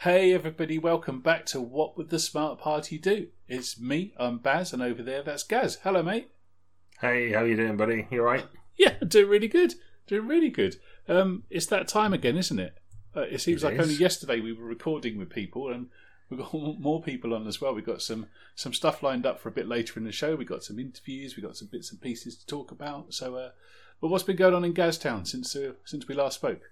Hey everybody, welcome back to What Would the Smart Party Do? It's me, I'm Baz, and over there that's Gaz. Hello mate. Hey, how you doing, buddy? You alright? Yeah, doing really good. Doing really good. Um, it's that time again, isn't it? Uh, it seems It like is. only yesterday we were recording with people, and we've got more people on as well. We've got some some stuff lined up for a bit later in the show. We've got some interviews. We've got some bits and pieces to talk about. So, uh, but what's been going on in Gaztown since uh, since we last spoke?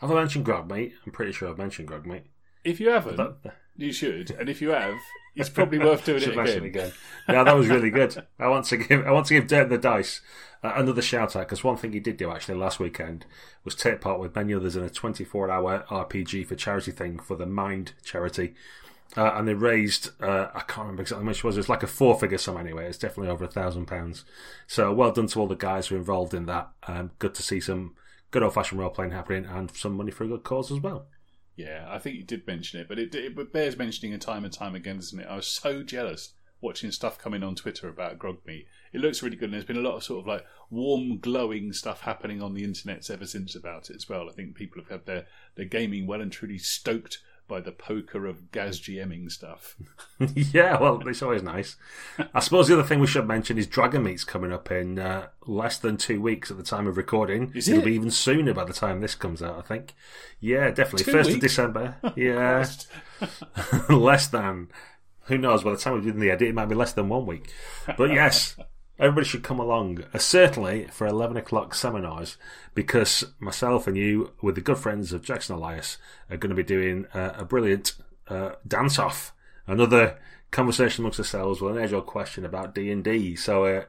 Have I mentioned Grog, mate? I'm pretty sure I've mentioned Grog, mate. If you haven't, That- you should, and if you have, it's probably worth doing it again. again. Yeah, that was really good. I want to give I want to give Dirk the Dice uh, another shout out because one thing he did do actually last weekend was take part with many others in a 24 hour RPG for charity thing for the Mind charity. Uh, and they raised, uh, I can't remember exactly how much it was. It's like a four figure sum anyway. It's definitely over a thousand pounds. So well done to all the guys who are involved in that. Um, good to see some good old fashioned role playing happening and some money for a good cause as well. Yeah, I think you did mention it, but it, it bears mentioning a time and time again, doesn't it? I was so jealous watching stuff coming on Twitter about Grog Meet. It looks really good, and there's been a lot of sort of like warm, glowing stuff happening on the internet ever since about it as well. I think people have had their, their gaming well and truly stoked by the poker of Gaz GMing stuff. yeah, well, it's always nice. I suppose the other thing we should mention is Dragon Meet's coming up in uh, less than two weeks at the time of recording. Is It'll it? be even sooner by the time this comes out, I think. Yeah, definitely. Two First of weeks? December. Yeah, less than. Who knows? By the time we do the edit, it might be less than one week. But yes, everybody should come along. Uh, certainly for 11 o'clock seminars, because myself and you, with the good friends of Jackson Elias, are going to be doing uh, a brilliant uh, dance off. Another conversation amongst ourselves with an old question about D&D. So uh,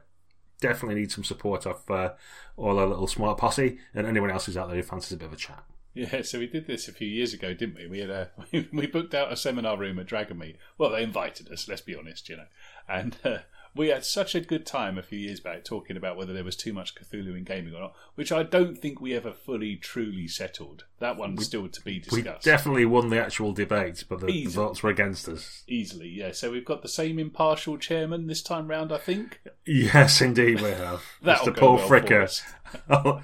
definitely need some support of uh, all our little smart posse and anyone else who's out there who fancies a bit of a chat. Yeah, so we did this a few years ago, didn't we? We had a we booked out a seminar room at Dragon Meet. Well, they invited us. Let's be honest, you know, and uh, we had such a good time a few years back talking about whether there was too much Cthulhu in gaming or not, which I don't think we ever fully truly settled. That one's still to be discussed. We definitely won the actual debate, but the, the votes were against us. Easily, yeah. So we've got the same impartial chairman this time round, I think. Yes, indeed, we have. Mr. Paul well Fricker,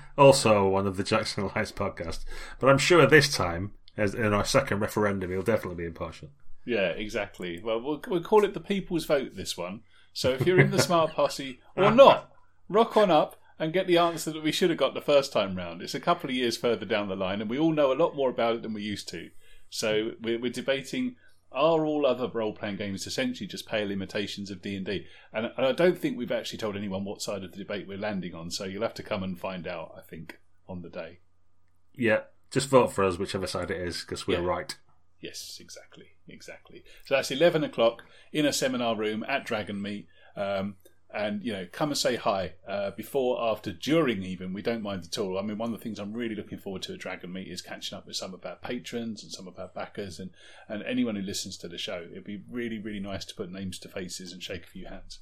also one of the Jackson Elias podcast. But I'm sure this time, as in our second referendum, he'll definitely be impartial. Yeah, exactly. Well, we'll, we'll call it the people's vote this one. So if you're in the smart posse or not, rock on up and get the answer that we should have got the first time round. It's a couple of years further down the line, and we all know a lot more about it than we used to. So we're, we're debating: Are all other role-playing games essentially just pale imitations of D and D? And I don't think we've actually told anyone what side of the debate we're landing on. So you'll have to come and find out. I think on the day. Yeah, just vote for us, whichever side it is, because we're Yeah. right. Yes, exactly, exactly. So that's eleven o'clock in a seminar room at Dragon Meet, um, and you know, come and say hi uh, before, after, during. Even we don't mind at all. I mean, one of the things I'm really looking forward to at Dragon Meet is catching up with some of our patrons and some of our backers and and anyone who listens to the show. It'd be really, really nice to put names to faces and shake a few hands.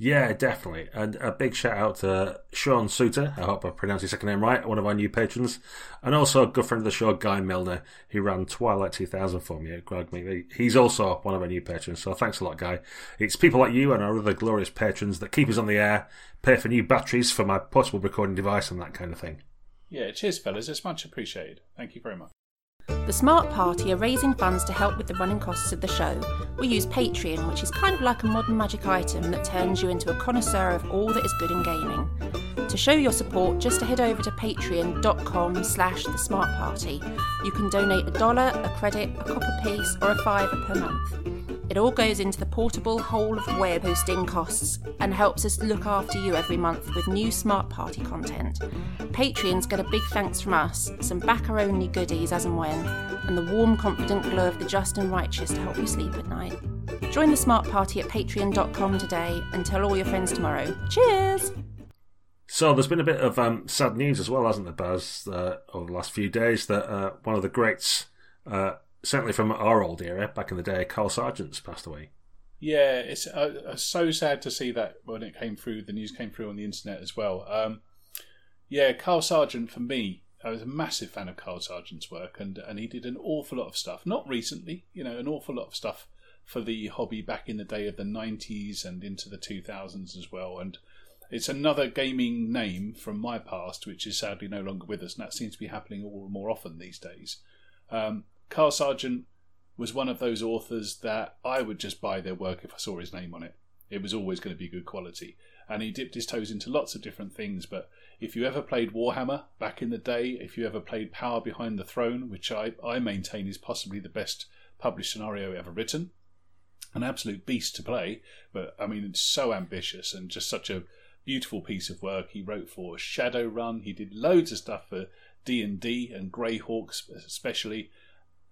Yeah, definitely. And a big shout out to Sean Suter. I hope I pronounced his second name right. One of our new patrons. And also a good friend of the show, Guy Milner, who ran Twilight 2000 for me at Grog Meet. He's also one of our new patrons. So thanks a lot, Guy. It's people like you and our other glorious patrons that keep us on the air, pay for new batteries for my portable recording device and that kind of thing. Yeah, cheers, fellas. It's much appreciated. Thank you very much. The Smart Party are raising funds to help with the running costs of the show. We use Patreon, which is kind of like a modern magic item that turns you into a connoisseur of all that is good in gaming. To show your support, just head over to patreon.com slash the smart party. You can donate a dollar, a credit, a copper piece, or a fiver per month. It all goes into the portable hole of web hosting costs and helps us look after you every month with new Smart Party content. Patreons get a big thanks from us, some backer only goodies as and when, and the warm, confident glow of the just and righteous to help you sleep at night. Join the Smart Party at patreon.com today and tell all your friends tomorrow. Cheers! So there's been a bit of um, sad news as well, hasn't there, Baz, uh, over the last few days that uh, one of the greats, uh, certainly from our old era, back in the day, Carl Sargent's passed away. Yeah, it's uh, uh, so sad to see that when it came through, the news came through on the internet as well. Um, yeah, Carl Sargent for me, I was a massive fan of Carl Sargent's work, and and he did an awful lot of stuff. Not recently, you know, an awful lot of stuff for the hobby back in the day of the '90s and into the 2000s as well. And it's another gaming name from my past, which is sadly no longer with us, and that seems to be happening all more often these days. Um, Carl Sargent was one of those authors that I would just buy their work if I saw his name on it. It was always going to be good quality. And he dipped his toes into lots of different things. But if you ever played Warhammer back in the day, if you ever played Power Behind the Throne, which I, I maintain is possibly the best published scenario ever written, an absolute beast to play. But I mean, it's so ambitious and just such a beautiful piece of work. He wrote for Shadowrun. He did loads of stuff for D and D and Greyhawk especially.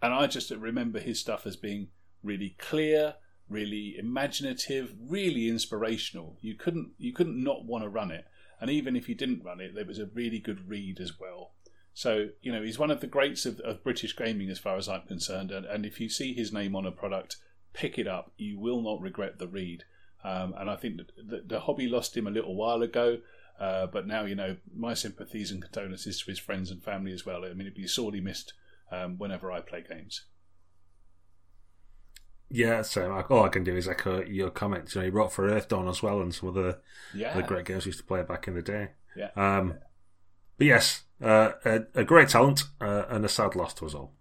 And I just remember his stuff as being really clear, really imaginative, really inspirational. You couldn't you couldn't not want to run it. And even if you didn't run it, it was a really good read as well. So, you know, he's one of the greats of, of British gaming as far as I'm concerned. And, and if you see his name on a product, pick it up. You will not regret the read. Um, and I think the, the, hobby lost him a little while ago. Uh, but now, you know, my sympathies and condolences to his friends and family as well. I mean, it'd be sorely missed um, whenever I play games. Yeah, so all I can do is echo your comments. You know, he wrote for Earth Dawn as well, and some of the, yeah. the great games we used to play back in the day. Yeah. Um, but yes, uh, a, a, great talent uh, and a sad loss to us all.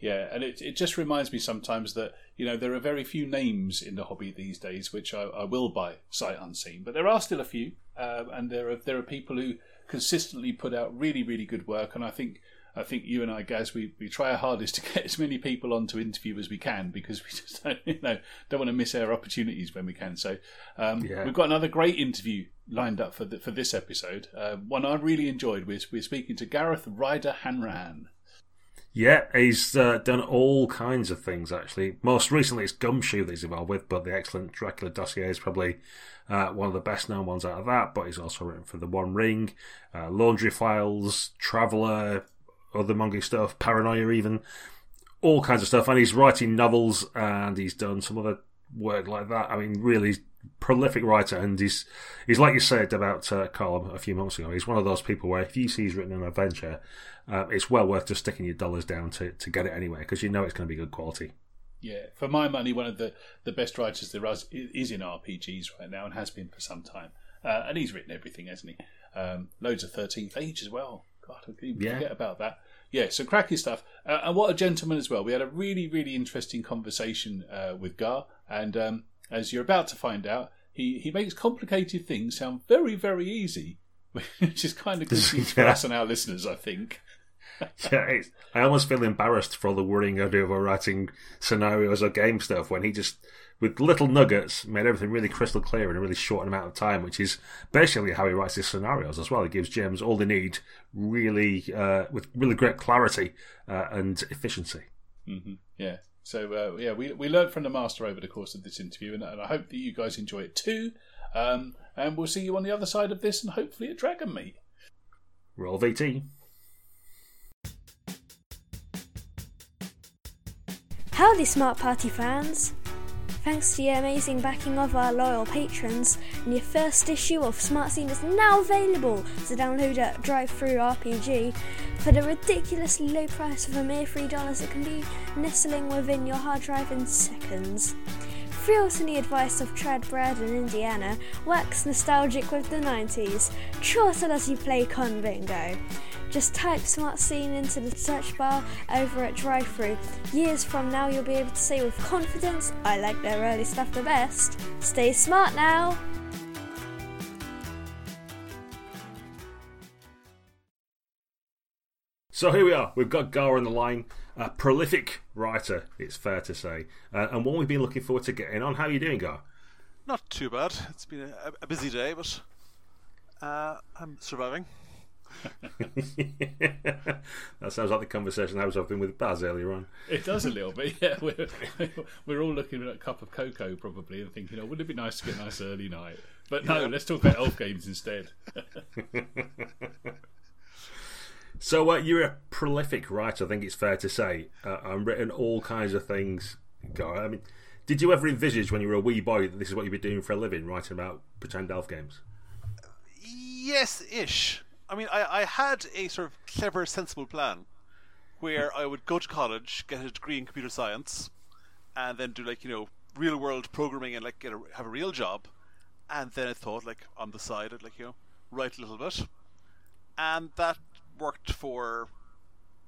Yeah, and it it just reminds me sometimes that you know there are very few names in the hobby these days which I, I will buy sight unseen, but there are still a few, uh, and there are there are people who consistently put out really really good work, and I think I think you and I, Gaz, we, we try our hardest to get as many people on to interview as we can because we just don't, you know, don't want to miss our opportunities when we can. So um, yeah. we've got another great interview lined up for the, for this episode. Uh, one I really enjoyed. We're, we're speaking to Gareth Ryder Hanrahan. Yeah, he's uh, done all kinds of things actually. Most recently, it's Gumshoe that he's involved with, but the excellent Dracula dossier is probably uh, one of the best known ones out of that. But he's also written for The One Ring, uh, Laundry Files, Traveller, other manga stuff, Paranoia, even all kinds of stuff. And he's writing novels and he's done some other work like that. I mean, really prolific writer, and he's he's like you said about uh, Carl a few months ago. He's one of those people where if you see he's written an adventure, uh, it's well worth just sticking your dollars down to to get it anyway because you know it's going to be good quality. Yeah, for my money, one of the, the best writers there is, is in RPGs right now and has been for some time. Uh, and he's written everything, hasn't he? Um, loads of 13th Age as well. God, I yeah. forget about that. Yeah, so cracking stuff. Uh, and what a gentleman as well. We had a really, really interesting conversation uh, with Gar. And um, as you're about to find out, he, he makes complicated things sound very, very easy, which is kind of good yeah. for us and our listeners, I think. yeah, I almost feel embarrassed for all the worrying I do about writing scenarios or game stuff when he just with little nuggets, made everything really crystal clear in a really short amount of time, which is basically how he writes his scenarios as well. He gives GMs all they need, really uh, with really great clarity uh, and efficiency. Mm-hmm. Yeah. So uh, yeah, we we learned from the master over the course of this interview, and, and I hope that you guys enjoy it too. Um, and we'll see you on the other side of this, and hopefully at Dragon Meet. Roll VT. Howdy, Smart Party fans! Thanks to the amazing backing of our loyal patrons, and your first issue of Smart Scene is now available to download at DriveThruRPG for the ridiculously low price of a mere $3 it can be nestling within your hard drive in seconds. Thrilled to the advice of Trad Brad in Indiana, wax nostalgic with the 90s, chortle as you play Con Bingo. Just type Smart Scene into the search bar over at DriveThru. Years from now, you'll be able to say with confidence, I like their early stuff the best. Stay smart now! So here we are. We've got Gar on the line, a prolific writer, it's fair to say, uh, and one we've been looking forward to getting on. How are you doing, Gar? Not too bad. It's been a, a busy day, but uh, I'm surviving. that sounds like the conversation I was having with Baz earlier on. It does a little bit, yeah. We're, we're all looking at a cup of cocoa probably and thinking, oh, wouldn't it be nice to get a nice early night? But no, yeah. let's talk about elf games instead. so uh, you're a prolific writer, I think it's fair to say. Uh, I've written all kinds of things. guy. I mean, did you ever envisage when you were a wee boy that this is what you'd be doing for a living, writing about pretend elf games? Yes, ish. I mean, I, I had a sort of clever, sensible plan where I would go to college, get a degree in computer science, and then do like you know real world programming and like get a, have a real job. And then I thought like on the side I'd like you know write a little bit, and that worked for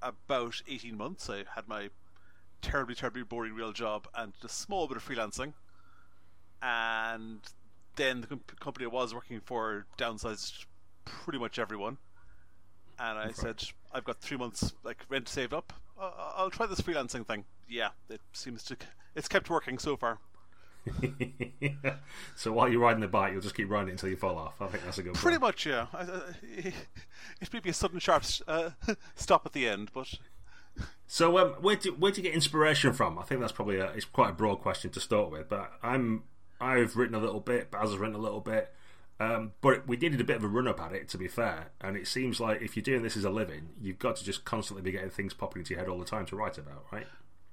about 18 months. I had my terribly, terribly boring real job and a small bit of freelancing. And then the com- company I was working for downsized pretty much everyone. And I said, I've got three months like rent saved up. I'll try this freelancing thing. Yeah, it seems to. It's kept working so far. so while you're riding the bike, you'll just keep riding it until you fall off. I think that's a good. Pretty plan. much, yeah. I, I, it may be a sudden sharp uh, stop at the end, but So um, where do where do you get inspiration from? I think that's probably a, it's quite a broad question to start with. But I'm I've written a little bit. Baz has written a little bit. Um, but we did a bit of a run up at it, to be fair. And it seems like if you're doing this as a living, you've got to just constantly be getting things popping into your head all the time to write about, right?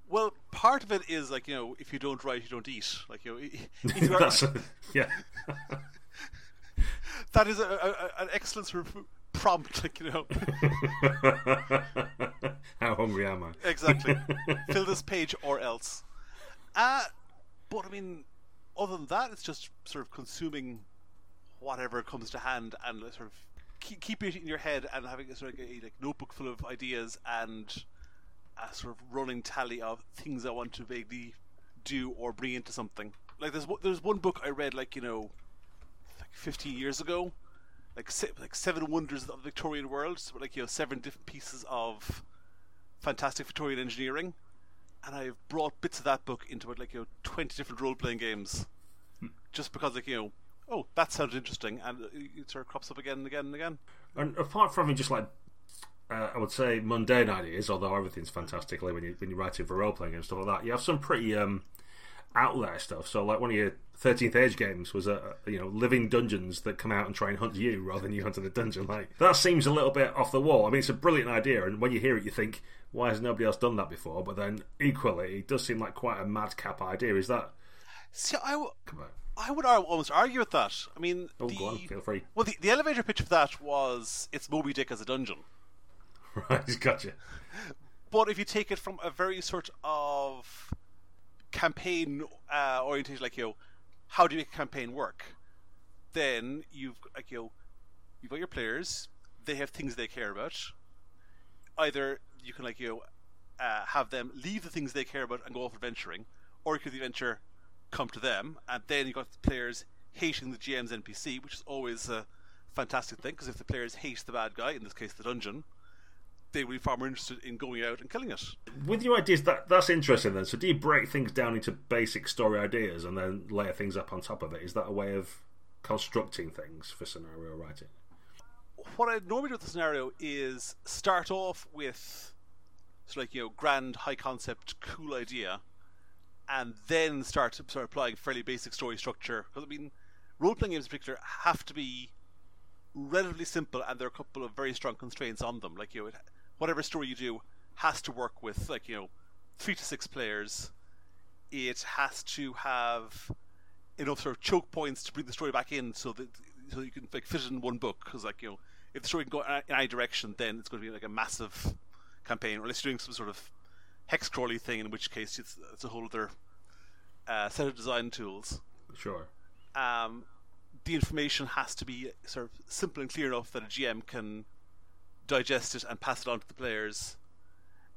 well, part of it is like you know, if you don't write, you don't eat. Like you know, if you That's yeah. that is a, a, an excellent sort of prompt. Like you know, How hungry am I? exactly. Fill this page or else. Uh, but I mean, other than that, it's just sort of consuming whatever comes to hand and sort of keep, keep it in your head and having a sort of a like notebook full of ideas and a sort of running tally of things I want to vaguely do or bring into something. Like there's one- there's one book I read like you know, like 15 years ago, like se- like Seven Wonders of the Victorian World, so like you know seven different pieces of fantastic Victorian engineering, and I've brought bits of that book into it, like you know, twenty different role playing games, hmm. just because like you know, oh that sounds interesting, and it sort of crops up again and again and again. And apart from just like, uh, I would say mundane ideas, although everything's fantastically when you when you're writing for role playing and stuff like that, you have some pretty um, out there stuff. So like one of your Thirteenth Age games was a you know living dungeons that come out and try and hunt you rather than you hunting the dungeon. Like that seems a little bit off the wall. I mean, it's a brilliant idea, and when you hear it, you think, why has nobody else done that before? But then equally, it does seem like quite a madcap idea. Is that? See, I, w- Come on. I would almost argue with that. I mean, Oh, the, go on, feel free. well, the, the elevator pitch of that was it's Moby Dick as a dungeon. Right, gotcha. But if you take it from a very sort of campaign uh, orientation, like you know, how do you make a campaign work? Then you've like you know, you've got your players. They have things they care about. Either you can like you know, uh, have them leave the things they care about and go off adventuring, or you could the adventure come to them, and then you got the players hating the GM's NPC, which is always a fantastic thing because if the players hate the bad guy, in this case the dungeon, they will be far more interested in going out and killing it. With your ideas, that that's interesting. Then, so do you break things down into basic story ideas and then layer things up on top of it? Is that a way of constructing things for scenario writing? What I normally do with the scenario is start off with sort of like you know grand, high concept, cool idea, and then start start applying fairly basic story structure. Because I mean, role playing games in particular have to be relatively simple, and there are a couple of very strong constraints on them. Like you know, it, whatever story you do has to work with like you know three to six players. It has to have enough sort of choke points to bring the story back in, so that so you can like fit it in one book. Because like you know, if the story can go in any direction, then it's going to be like a massive campaign. Or unless you're doing some sort of hex crawly thing, in which case it's, it's a whole other uh, set of design tools. Sure. Um, the information has to be sort of simple and clear enough that a GM can digest it and pass it on to the players.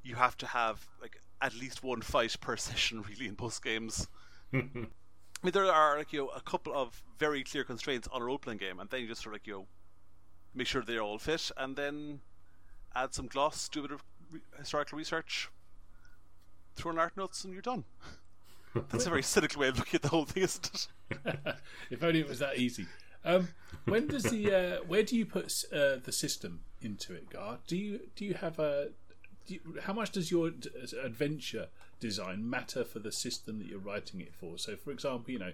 You have to have like at least one fight per session, really, in most games. I mean, there are like you know a couple of very clear constraints on a role playing game, and then you just sort of like you know make sure they're all fit, and then add some gloss, do a bit of re- historical research, throw in art notes, and you're done. That's a very cynical way of looking at the whole thing, isn't it? if only it was that easy. Um, when does the uh, where do you put uh, the system into it, Gar? Do you do you have a you, how much does your d- adventure design matter for the system that you're writing it for? So, for example, you know,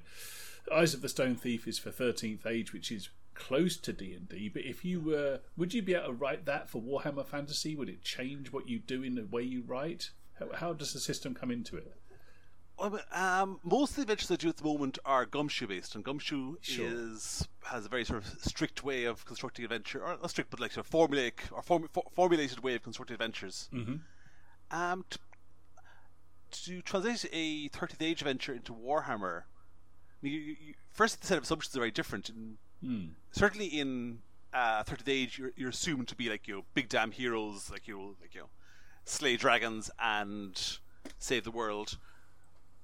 Eyes of the Stone Thief is for Thirteenth Age, which is close to D and D. But if you were, would you be able to write that for Warhammer Fantasy? Would it change what you do in the way you write? How, how does the system come into it? Well, um, most of the adventures I do at the moment are gumshoe based, and gumshoe Sure. is has a very sort of strict way of constructing adventure, or not strict, but like sort of formulaic or form, for, formulated way of constructing adventures. Mm-hmm. Um, to, to translate a 13th Age adventure into Warhammer, I mean, you, you, first the set of assumptions are very different. In, Certainly in uh, 13th Age, you're, you're assumed to be like you know big damn heroes, like you like you know, slay dragons and save the world.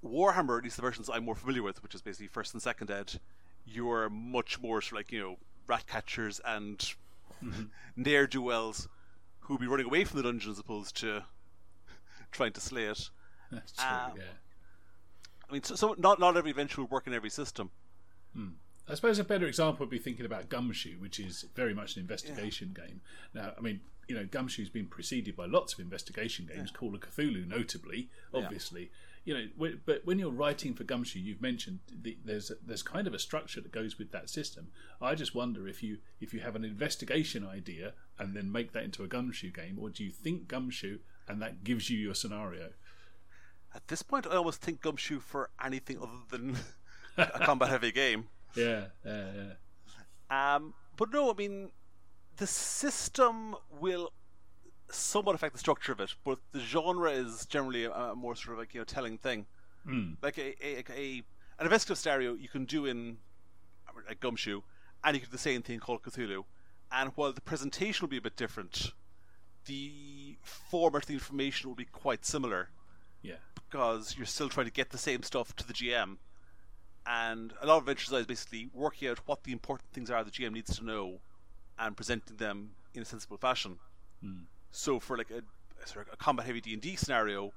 Warhammer, at least the versions I'm more familiar with, which is basically first and second ed, you're much more sort of like you know rat catchers and ne'er do wells who'll be running away from the dungeon as opposed to trying to slay it. That's true. Um, yeah. I mean, so, so not not every adventure will work in every system. I suppose a better example would be thinking about Gumshoe, which is very much an investigation game. Now, I mean, you know, Gumshoe's been preceded by lots of investigation games, Call of Cthulhu, notably, obviously. You know, but when you're writing for Gumshoe, you've mentioned the, there's there's kind of a structure that goes with that system. I just wonder if you if you have an investigation idea and then make that into a Gumshoe game, or do you think Gumshoe and that gives you your scenario? At this point, I almost think Gumshoe for anything other than a combat heavy game. Yeah, yeah, yeah. Um, but no, I mean, the system will somewhat affect the structure of it, but the genre is generally a, a more sort of like you know telling thing. Hmm. Like a, a, a an investigative scenario you can do in like Gumshoe, and you can do the same thing Call of Cthulhu. And while the presentation will be a bit different, the format of the information will be quite similar Yeah. because you're still trying to get the same stuff to the GM. And a lot of adventure is basically working out what the important things are the GM needs to know and presenting them in a sensible fashion. So for like a, a sort of a combat heavy D and D scenario,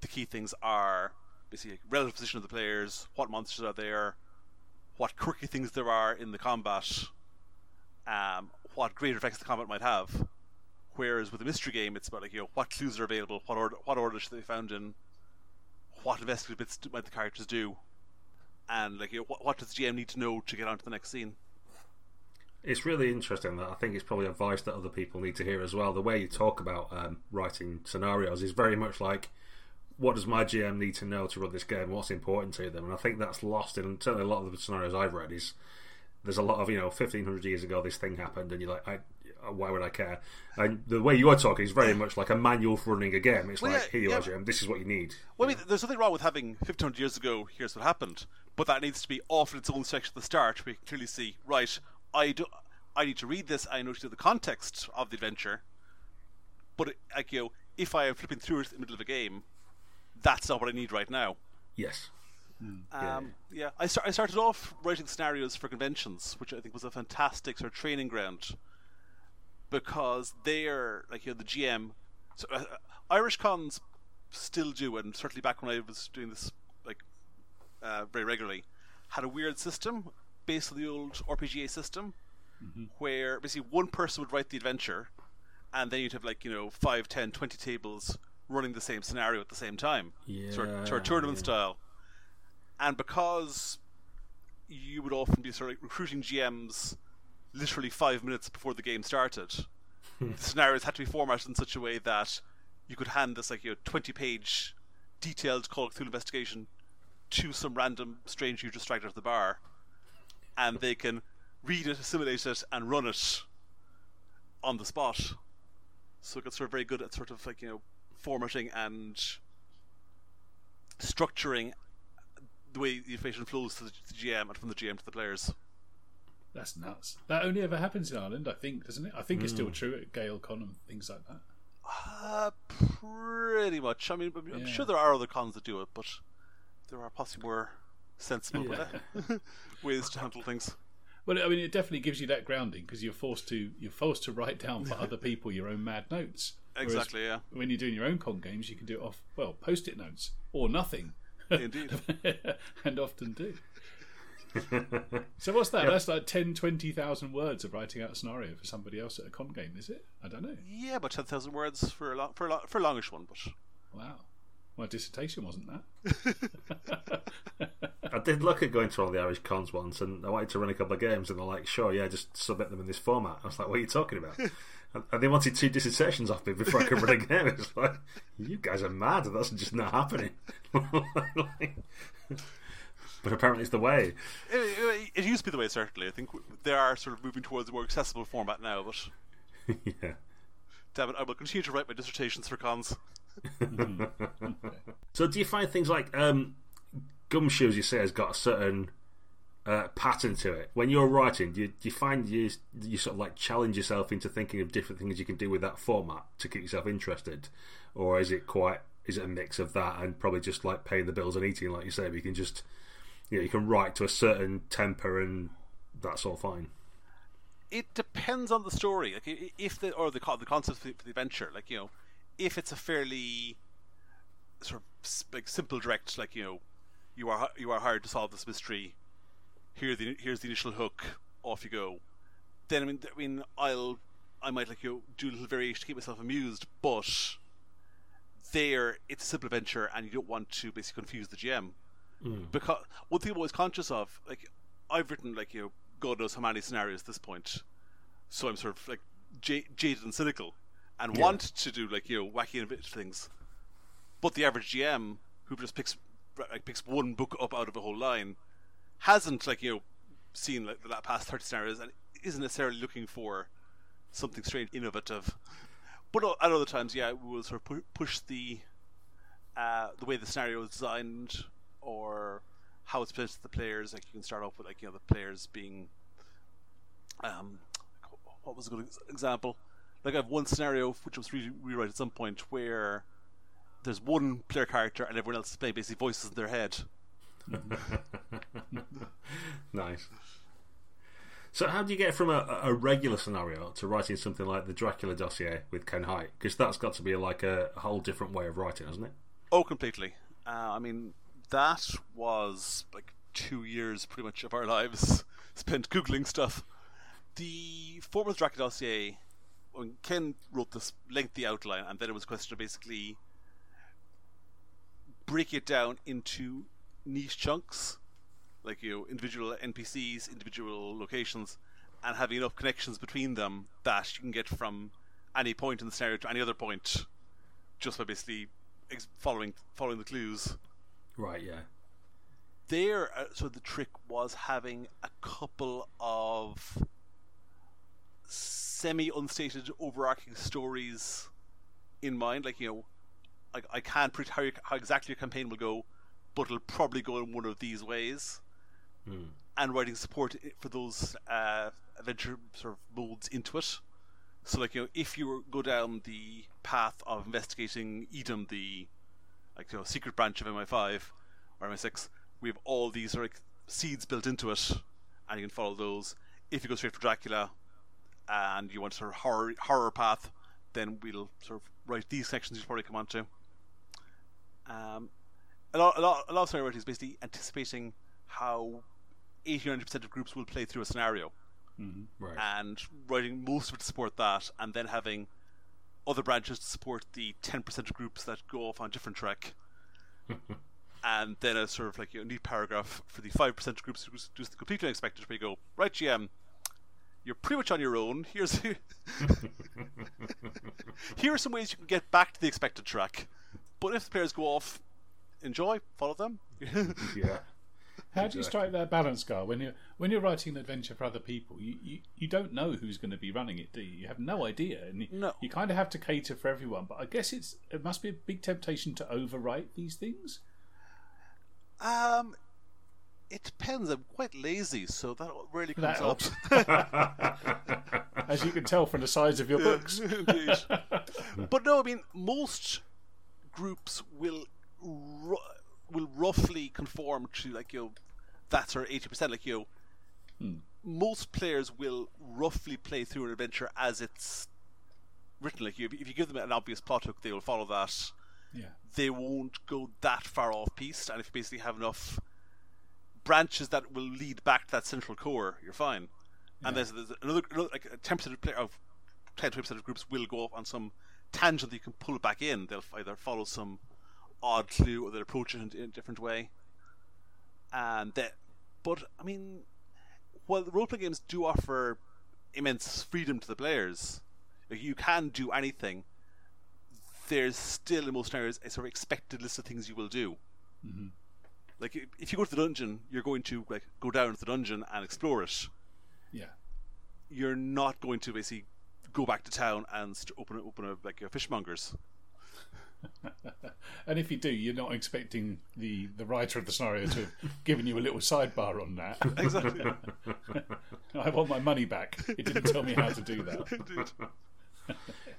the key things are basically like relative position of the players, what monsters are there, what quirky things there are in the combat, um, what greater effects the combat might have. Whereas with a mystery game, it's about like you know what clues are available, what order, what order should they be found in, what investigative bits might the characters do, and like you know, what, what does the GM need to know to get on to the next scene. It's really interesting that I think it's probably advice that other people need to hear as well. The way you talk about um, writing scenarios is very much like, what does my GM need to know to run this game? What's important to them? And I think that's lost in certainly a lot of the scenarios I've read. Is there's a lot of you know, 1500 years ago this thing happened, and you're like, I, why would I care? And the way you're talking is very much like a manual for running a game. It's Well, like, yeah, here you yeah. are, GM. This is what you need. Well, I mean, there's nothing wrong with having 1500 years ago. Here's what happened, but that needs to be off in its own section at the start. We can clearly see, right? I do. I need to read this. I know to the context of the adventure. But it, like you know, if I am flipping through it in the middle of a game, that's not what I need right now. Yes. Um, yeah, I, start, I started off writing scenarios for conventions, which I think was a fantastic sort of training ground because they are like you know the GM. So, uh, Irish cons still do, and certainly back when I was doing this like uh, very regularly, had a weird system based on the old RPGA system, mm-hmm. where basically one person would write the adventure, and then you'd have like you know 5, 10, 20 tables running the same scenario at the same time, sort of, sort of tournament yeah. style. And because you would often be sort of recruiting GMs literally five minutes before the game started, the scenarios had to be formatted in such a way that you could hand this like you know twenty page detailed Call of Cthulhu investigation to some random stranger you just dragged out of the bar, and they can read it, assimilate it, and run it on the spot. So it gets sort of very good at sort of like you know formatting and structuring the way the information flows to the GM and from the GM to the players. That's nuts. That only ever happens in Ireland, I think, doesn't it? I think it's Hmm. still true at GaelCon and things like that. Uh, pretty much. I mean, I'm I'm Yeah. sure there are other cons that do it, but there are possibly more sensible Yeah. ways to handle things. Well, I mean, it definitely gives you that grounding because you're forced to you're forced to write down for other people your own mad notes. Whereas Exactly, yeah. When you're doing your own con games, you can do it off well post-it notes or nothing. Indeed. and often do. so what's that? That's like 10, 20,000 words of writing out a scenario for somebody else at a con game, is it? I don't know. Yeah, about ten thousand words for a long, for a long, for a longish one, but Wow. My dissertation wasn't that. I did look at going to all the Irish cons once, and I wanted to run a couple of games, and they're like, "Sure, yeah, just submit them in this format." I was like, "What are you talking about?" and, and they wanted two dissertations off me before I could run a game. It's like, you guys are mad. That's just not happening. Like- but apparently, it's the way. it, it, it used to be the way. Certainly, I think they are sort of moving towards a more accessible format now. But yeah. damn it, I will continue to write my dissertations for cons. So, do you find things like um, Gumshoe, as you say, has got a certain uh, pattern to it. When you're writing, do you, do you find you you sort of like challenge yourself into thinking of different things you can do with that format to keep yourself interested, or is it quite is it a mix of that and probably just like paying the bills and eating, like you say, you can just you know you can write to a certain temper and that's all fine. It depends on the story, like if the or the the concept for the adventure, like you know, if it's a fairly sort of like simple direct, like you know, you are you are hired to solve this mystery. Here the here's the initial hook. Off you go. Then I mean, I mean, I'll I might like you know, do a little variation to keep myself amused, but there it's a simple adventure, and you don't want to basically confuse the GM. Hmm. Because one thing I'm always conscious of, like I've written like you know, God knows how many scenarios at this point, so I'm sort of like j- jaded and cynical, and want to do like you know wacky innovative things. But the average GM who just picks like picks one book up out of a whole line hasn't like you know seen like the past thirty scenarios and isn't necessarily looking for something strange, innovative. But at other times, yeah, we will sort of pu- push the uh, the way the scenario is designed or how it's presented to the players. Like you can start off with like you know the players being um, what was a good example? Like I have one scenario which was re- rewrite at some point where there's one player character and everyone else is playing basically voices in their head. Nice. So, how do you get from a, a regular scenario to writing something like the Dracula dossier with Ken Hite? Because that's got to be like a, a whole different way of writing, hasn't it? Oh, completely. Uh, I mean, that was like two years pretty much of our lives spent Googling stuff. The former Dracula dossier, when Ken wrote this lengthy outline, and then it was a question of basically break it down into niche chunks, like you know, individual NPCs, individual locations, and having enough connections between them that you can get from any point in the scenario to any other point just by basically ex- following following the clues. Right, yeah. There, uh, so the trick was having a couple of semi-unstated, overarching stories in mind. Like you know, like I can't predict how, your, how exactly your campaign will go, but it'll probably go in one of these ways. And writing support for those uh, adventure sort of modes into it. So, like you know, if you go down the path of investigating Edom, the like you know secret branch of MI5 or MI6, we have all these like seeds built into it, and you can follow those. If you go straight for Dracula, and you want sort of horror horror path, then we'll sort of write these sections you'll probably come on to. Um, a lot, a lot, a lot of scenario writing is basically anticipating how 80 or 90% of groups will play through a scenario Right. and writing most of it to support that, and then having other branches to support the 10% of groups that go off on a different track. and then a sort of like a neat paragraph for the 5% of groups who do the completely unexpected, where you go, right, GM, you're pretty much on your own. Here's here are some ways you can get back to the expected track. But if the players go off, enjoy, follow them. yeah. How do you strike that balance, Gar? When you're when you're writing an adventure for other people, you, you, you don't know who's going to be running it, do you? You have no idea, and you, No. you kind of have to cater for everyone. But I guess it's it must be a big temptation to overwrite these things. Um, it depends. I'm quite lazy, so that really comes That up. helps. As you can tell from the size of your books. Oh, but no, I mean most groups will ru- will roughly conform to like you know that sort of eighty percent. Like you know, hmm. most players will roughly play through an adventure as it's written. Like you, if you give them an obvious plot hook, they will follow that. Yeah. They won't go that far off piste, and if you basically have enough branches that will lead back to that central core, you're fine. And there's, there's another, another like ten percent of player of 10 percent of groups will go off on some tangent that you can pull it back in. They'll either follow some odd clue or they'll approach it in, in a different way. And that, but I mean, while the role playing games do offer immense freedom to the players, like you can do anything. There's still in most scenarios a sort of expected list of things you will do. Mm-hmm. Like if- if you go to the dungeon, you're going to like go down to the dungeon and explore it Yeah. you're not going to basically go back to town and st- open a, open a like a fishmonger's. and if you do, you're not expecting the, the writer of the scenario to have given you a little sidebar on that. Exactly. I want my money back. It didn't tell me how to do that.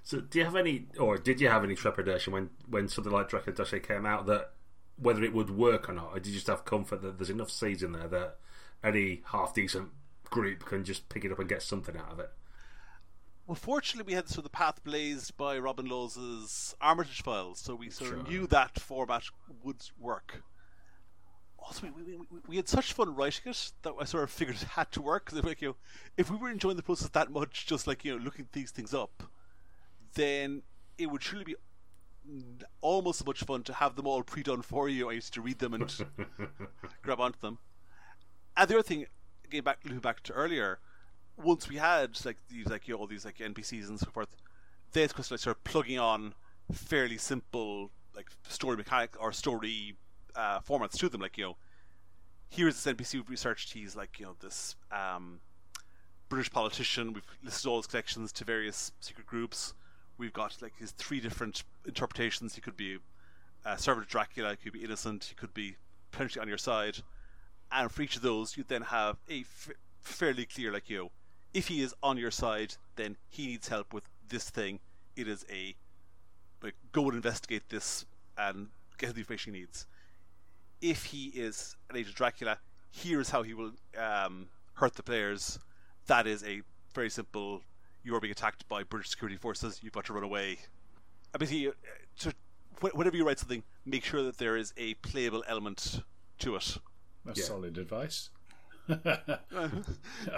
So, do you have any, or did you have any trepidation when, when something like Dracula Dossier came out that whether it would work or not, I did just have comfort that there's enough seeds in there that any half decent group can just pick it up and get something out of it? Well, fortunately, we had sort of the path blazed by Robin Laws' Armitage Files, so we sort of knew that format would work. Also, we, we, we, we had such fun writing it that I sort of figured it had to work. 'cause, Like, you know, if we were enjoying the process that much, just like you know, looking these things up, then it would surely be almost as much fun to have them all pre-done for you. I used to read them and grab onto them. And the other thing, getting back, looking back to earlier, once we had like these like you know, all these like NPCs and so forth, then it's just like sort of plugging on fairly simple like story mechanic or story uh, formats to them. Like you know, here's this NPC we've researched. He's like you know this um, British politician. We've listed all his connections to various secret groups. We've got like his three different interpretations. He could be a servant of Dracula. He could be innocent. He could be potentially on your side. And for each of those, you'd then have a f- fairly clear, like you know, if he is on your side, then he needs help with this thing. It is a like go and investigate this and get the information he needs. If he is an agent Dracula, here's how he will um, hurt the players. That is a very simple. You are being attacked by British security forces. You've got to run away. I mean, he, uh, to, whenever you write something, make sure that there is a playable element to it. That's Yeah. solid advice. I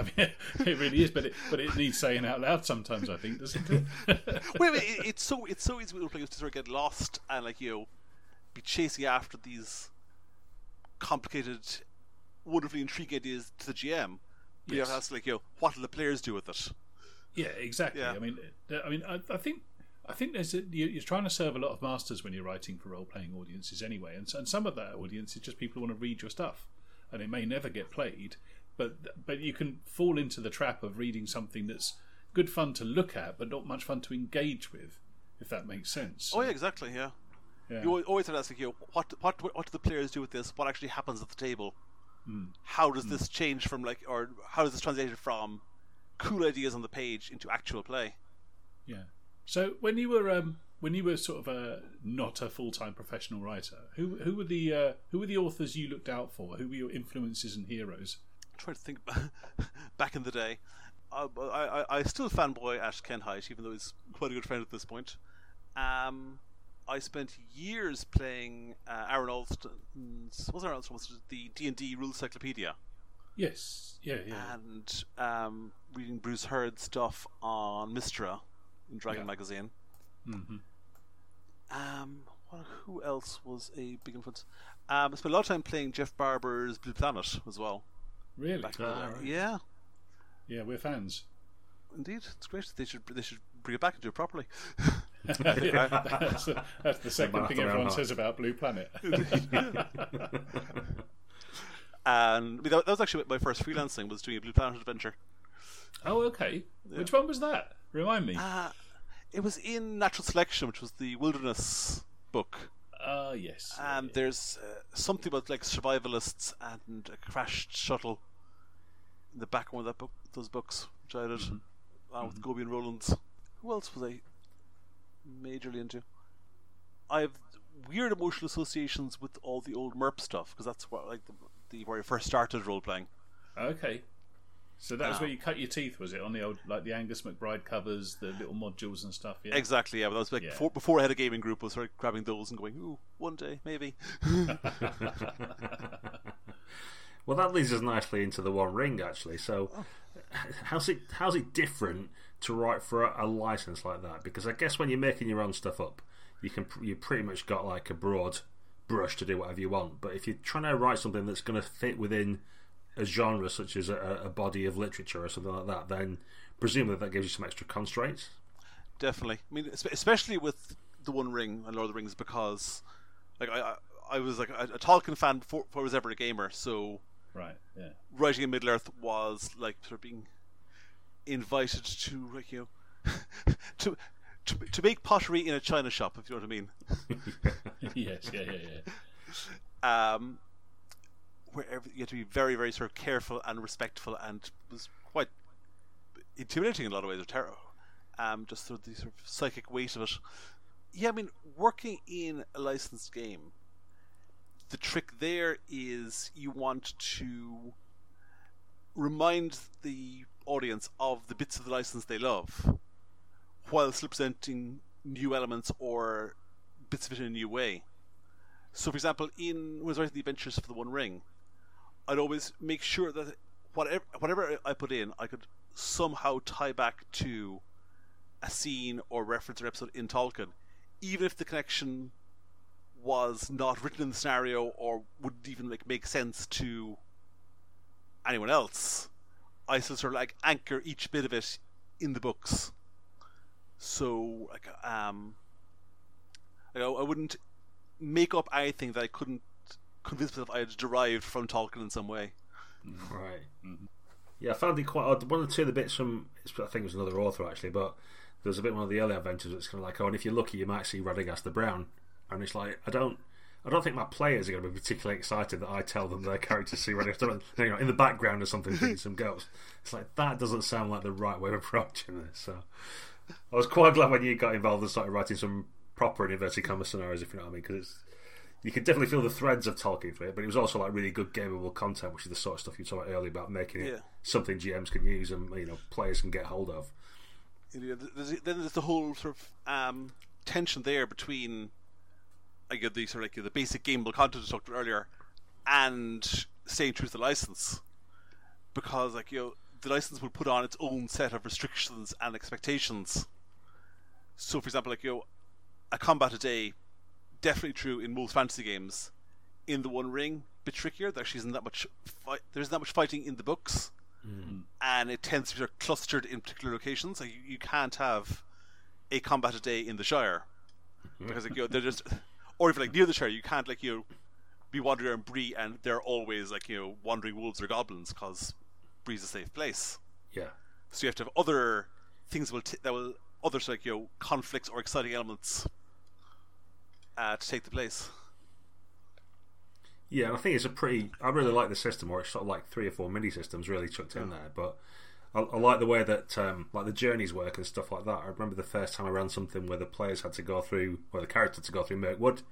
mean, it really is, but it but it needs saying out loud sometimes. I think, doesn't it? wait, wait, it, it's so it's so easy with players to sort of get lost and like you know, be chasing after these complicated, wonderfully intriguing ideas to the GM. But you have to ask like you know, what do the players do with it? Yeah, exactly. Yeah. I mean, I mean, I, I think, I think there's a, you, you're trying to serve a lot of masters when you're writing for role-playing audiences anyway, and, and some of that audience is just people who want to read your stuff, and it may never get played, but but you can fall into the trap of reading something that's good fun to look at, but not much fun to engage with, if that makes sense. Oh yeah, exactly. Yeah, Yeah. you always have to ask like you know, what what what do the players do with this? What actually happens at the table? Hmm. How does this change from like, or how does this translate from cool ideas on the page into actual play? Yeah. So when you were um, when you were sort of a not a full time professional writer, who who were the uh, who were the authors you looked out for? Who were your influences and heroes? trying to think back in the day. I, I, I still fanboy Ash Ken Hite, even though he's quite a good friend at this point. Um, I spent years playing uh, Aaron Alston's was Aaron Alston was the D and D rule Encyclopedia Yes. Yeah. Yeah. and um, reading Bruce Heard's stuff on Mystara in Dragon Yeah. Magazine. hmm Um, what, who else was a big influence? Um, I spent a lot of time playing Jeff Barber's Blue Planet as well. Really? Back in the day. right. Yeah, Yeah, we're fans. indeed, it's great. They should they should bring it back and do it properly. Yeah, that's, the, that's the second thing everyone says about Blue Planet. And that, that was actually my first freelancing was doing a Blue Planet adventure. Oh, okay. Which one was that? Remind me. Uh, it was in Natural Selection, which was the Wilderness book. Ah, yes. yeah, And yeah. there's uh, something about like survivalists and a crashed shuttle in the back of one of that book, those books, which I did, along with Gobi and Rollins. Who else was I majorly into? I have weird emotional associations with all the old MERP stuff because that's what like the, the where I first started role playing. Okay. So that was where you cut your teeth, was it? On the old, like the Angus McBride covers, the little modules and stuff. Yeah. Exactly, yeah. But that was like Yeah. before, before I had a gaming group, I was sort of grabbing those and going, "Ooh, one day maybe." Well, that leads us nicely into the One Ring, actually. So, oh. how's it how's it different to write for a, a license like that? Because I guess when you're making your own stuff up, you can you pretty much got like a broad brush to do whatever you want. But if you're trying to write something that's going to fit within a genre such as a, a body of literature or something like that, then presumably that gives you some extra constraints. Definitely. I mean, especially with the One Ring and Lord of the Rings, because like I, I, I was like a, a Tolkien fan before, before I was ever a gamer. So Right. Yeah. writing in Middle Earth was like sort of being invited to like you know to to, to make pottery in a china shop, if you know what I mean. yes, yeah, yeah, yeah. Um, you have to be very, very sort of careful and respectful, and was quite intimidating in a lot of ways. Of terror, um, just sort of the sort of psychic weight of it. Yeah, I mean, working in a licensed game, the trick there is you want to remind the audience of the bits of the license they love, while still presenting new elements or bits of it in a new way. So, for example, in was writing the adventures for the One Ring, I'd always make sure that whatever whatever I put in, I could somehow tie back to a scene or reference or episode in Tolkien, even if the connection was not written in the scenario or wouldn't even like make sense to anyone else. I sort of like anchor each bit of it in the books. So like um, I wouldn't make up anything that I couldn't convince myself I had derived from Tolkien in some way. Right. Yeah, I found it quite odd. One or two of the bits from, I think it was another author actually, but there was a bit one of the early adventures that's kind of like, oh, and if you're lucky, you might see Radagast the Brown. And it's like, I don't. I don't think my players are going to be particularly excited that I tell them their characters see Radagast you know, in the background or something, thinking some ghosts. It's like that doesn't sound like the right way of approaching this. So I was quite glad when you got involved and started writing some proper and inverted comma scenarios, if you know what I mean, because you could definitely feel the threads of Tolkien for it, but it was also like really good gameable content, which is the sort of stuff you talked about earlier about making it Yeah. something GMs can use and you know players can get hold of. Know, there's, then there's the whole sort of um, tension there between I like the sort of like the basic gameable content I talked about earlier and staying true to the license, because like you know the license will put on its own set of restrictions and expectations. So, for example, like you know, a combat a day, definitely true in most fantasy games. In the One Ring, bit trickier. There actually isn't that much. Fi- there's not that much fighting in the books hmm. and it tends to be sort of clustered in particular locations. Like you, you can't have a combat a day in the Shire hmm. because like you know, they're just, or if like near the Shire, you can't like you know, be wandering around Bree and they're always like you know wandering wolves or goblins because Bree's a safe place. Yeah, So you have to have other things that will t- that will other like you know conflicts or exciting elements uh, to take the place. yeah, and I think it's a pretty. I really like the system, where it's sort of like three or four mini systems really chucked in there, but. I, I like the way that um, like the journeys work and stuff like that. I remember the first time I ran something where the players had to go through, or the character had to go through Mirkwood.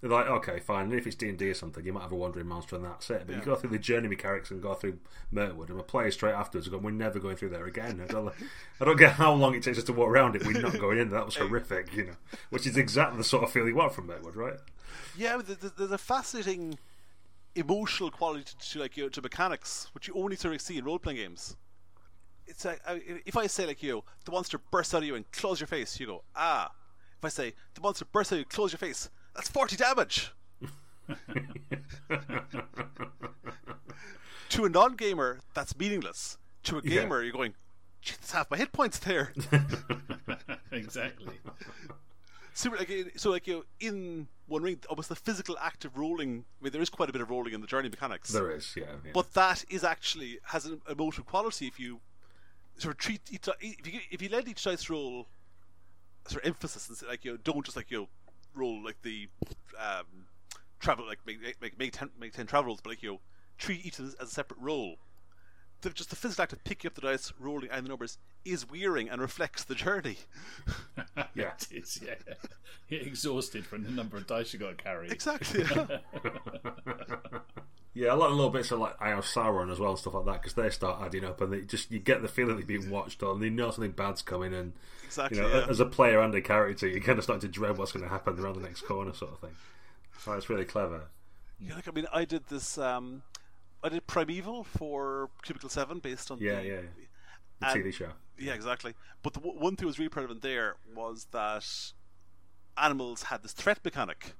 They're like, okay, fine. And if it's D and D or something, you might have a wandering monster and that's it. But you go through the journey mechanics and go through Mirkwood, and my players straight afterwards are going, "We're never going through there again." I don't, I don't get how long it takes us to walk around it. We're not going in. That was horrific, you know. Which is exactly the sort of feel you want from Mirkwood, right? Yeah, there's, a fascinating emotional quality to, like you know, to mechanics, which you only sort of see in role playing games. It's like if I say like you, know, the monster bursts out of you and claws your face, you go ah. If I say the monster bursts out of you, claws your face, that's forty damage. to a non-gamer, that's meaningless. To a Yeah. gamer, you're going, "Gee, that's half my hit points there. exactly. So like, so like you know, in One Ring, almost the physical act of rolling. I mean, there is quite a bit of rolling in the journey mechanics. there is, yeah. yeah. but that is actually has an emotive quality if you sort of treat each if you if you let each dice roll sort of emphasis and say, like you know, don't just like you know, roll like the um, travel like make make make ten, make ten travel rolls, but like you know, treat each of as a separate roll. The, just the physical act of picking up the dice, rolling, and the numbers is wearing and reflects the journey. Yeah. it is, yeah. You're exhausted from the number of dice you got to carry. Exactly. Yeah, I lot of little bits of like Eye of Sauron as well and stuff like that because they start adding up and they just you get the feeling they're being watched on. You know something bad's coming and exactly. you know yeah. as a player and a character you kind of start to dread what's going to happen around the next corner sort of thing. So it's really clever. Yeah, like I mean, I did this. Um, I did Primeval for Cubicle Seven, based on Yeah, the, yeah. The TV show. yeah, exactly. But the w- one thing that was really prevalent there was that animals had this threat mechanic,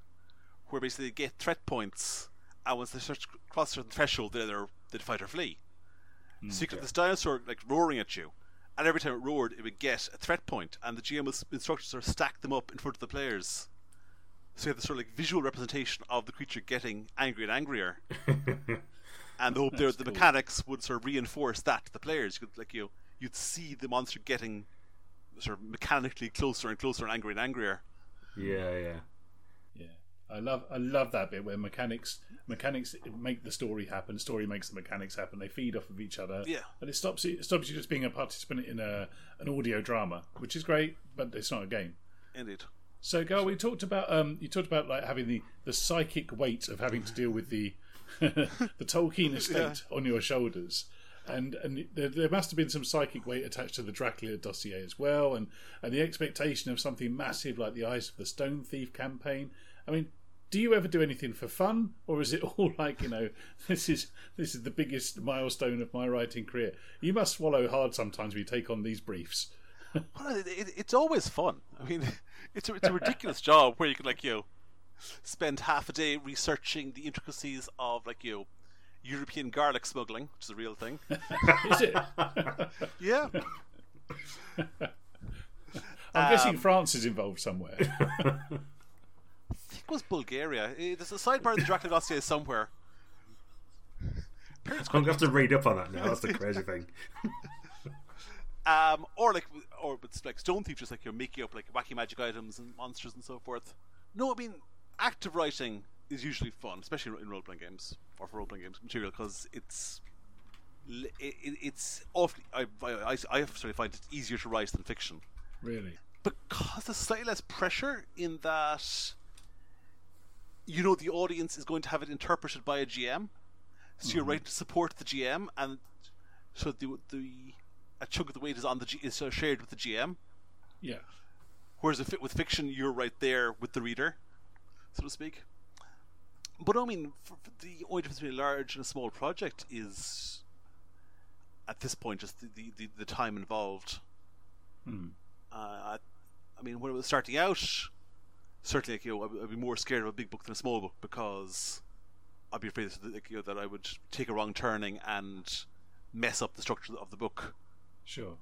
where basically they get threat points, and once they cross certain threshold, they're either they'd fight or flee. so you could have this dinosaur like roaring at you, and every time it roared, it would get a threat point, and the GM to sort of stack them up in front of the players. So you have this sort of like visual representation of the creature getting angry and angrier. and the hope there the mechanics would sort of reinforce that to the players. You could like you you'd see the monster getting sort of mechanically closer and closer and angrier and angrier. Yeah, yeah. Yeah, I love I love that bit where mechanics mechanics make the story happen. Story makes the mechanics happen. They feed off of each other. Yeah. and it stops you it stops you just being a participant in a an audio drama, which is great, but it's not a game. Indeed. So, Gal, we talked about um, you talked about like having the, the psychic weight of having to deal with the the Tolkien estate on your shoulders, and and there, there must have been some psychic weight attached to the Dracula dossier as well, and and the expectation of something massive like the Eyes of the Stone Thief campaign. I mean, do you ever do anything for fun, or is it all like you know this is this is the biggest milestone of my writing career? You must swallow hard sometimes when you take on these briefs. Well, it, it, it's always fun. I mean, it's a, it's a ridiculous job where you can like you know, spend half a day researching the intricacies of like you know, European garlic smuggling, which is a real thing. Is it? yeah. I'm guessing Um, France is involved somewhere. Was Bulgaria. Eh, There's a sidebar in the Dracula dossier somewhere. I'm going to have to read up on that now. That's the crazy thing. Um, or like, or it's like Stone Thief, just like you're making up like wacky magic items and monsters and so forth. No, I mean, active writing is usually fun, especially in role playing games or for role playing games material, because it's it, it- it's awfully. I, I, I certainly find it easier to write than fiction really? because there's slightly less pressure in that you know the audience is going to have it interpreted by a GM, so you're writing to support the GM, and so the the a chunk of the weight is on the G, is shared with the GM. Yeah. Whereas if it, with fiction, you're right there with the reader, so to speak. But I mean, the only difference between a large and a small project is, at this point, just the, the, the, the time involved. Hmm. Uh, I, I mean, when I was starting out, certainly, like, you know, I'd, be more scared of a big book than a small book because I'd be afraid that, like, you know, that I would take a wrong turning and mess up the structure of the book. Sure.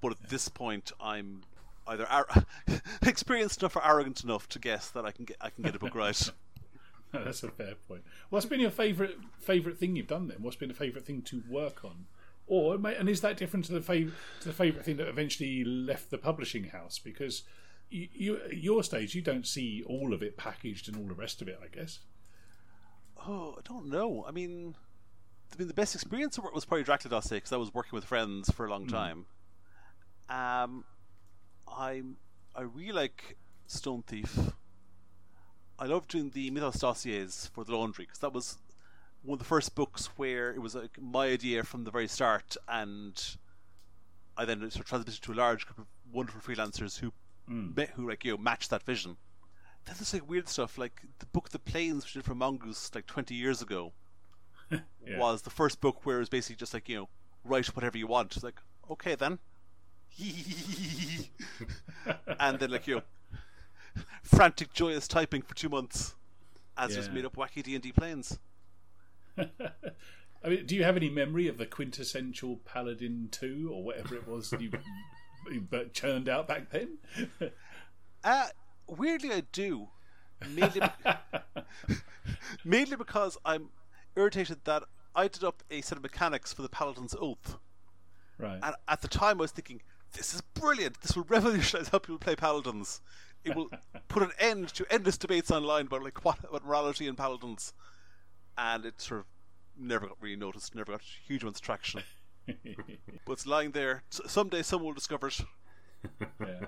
But at this point, I'm either ar- experienced enough or arrogant enough to guess that I can get I can get a book right. That's a fair point. What's been your favourite favourite thing you've done then? What's been a favourite thing to work on? Or and is that different to the fav- to the favourite thing that eventually left the publishing house? Because you, you your stage, you don't see all of it packaged and all the rest of it. I guess. Oh, I don't know. I mean, I mean, the best experience of it was probably Dracula Dossier because I was working with friends for a long time. Um, I I really like Stone Thief. I love doing the Mythos dossiers for the Laundry because that was one of the first books where it was like my idea from the very start, and I then sort of transmitted to a large group of wonderful freelancers who Mm. met, who like you know matched that vision. Then there's like weird stuff like the book The Planes, which did for Mongoose like 20 years ago, Yeah. was the first book where it was basically just like you know write whatever you want. It's like okay then, and then like you know frantic joyous typing for two months as just made up wacky D and D planes. I mean, do you have any memory of the quintessential Paladin two or whatever it was you, churned out back then? Uh, weirdly, I do. Mainly, mainly because I'm irritated that I did up a set of mechanics for the Paladin's Oath. right. And at the time, I was thinking, this is brilliant. This will revolutionize how people play Paladins. It will put an end to endless debates online about like what about morality in Paladins. And it sort of never got really noticed, never got huge amounts of traction. but it's lying there. S- someday someone will discover it. yeah.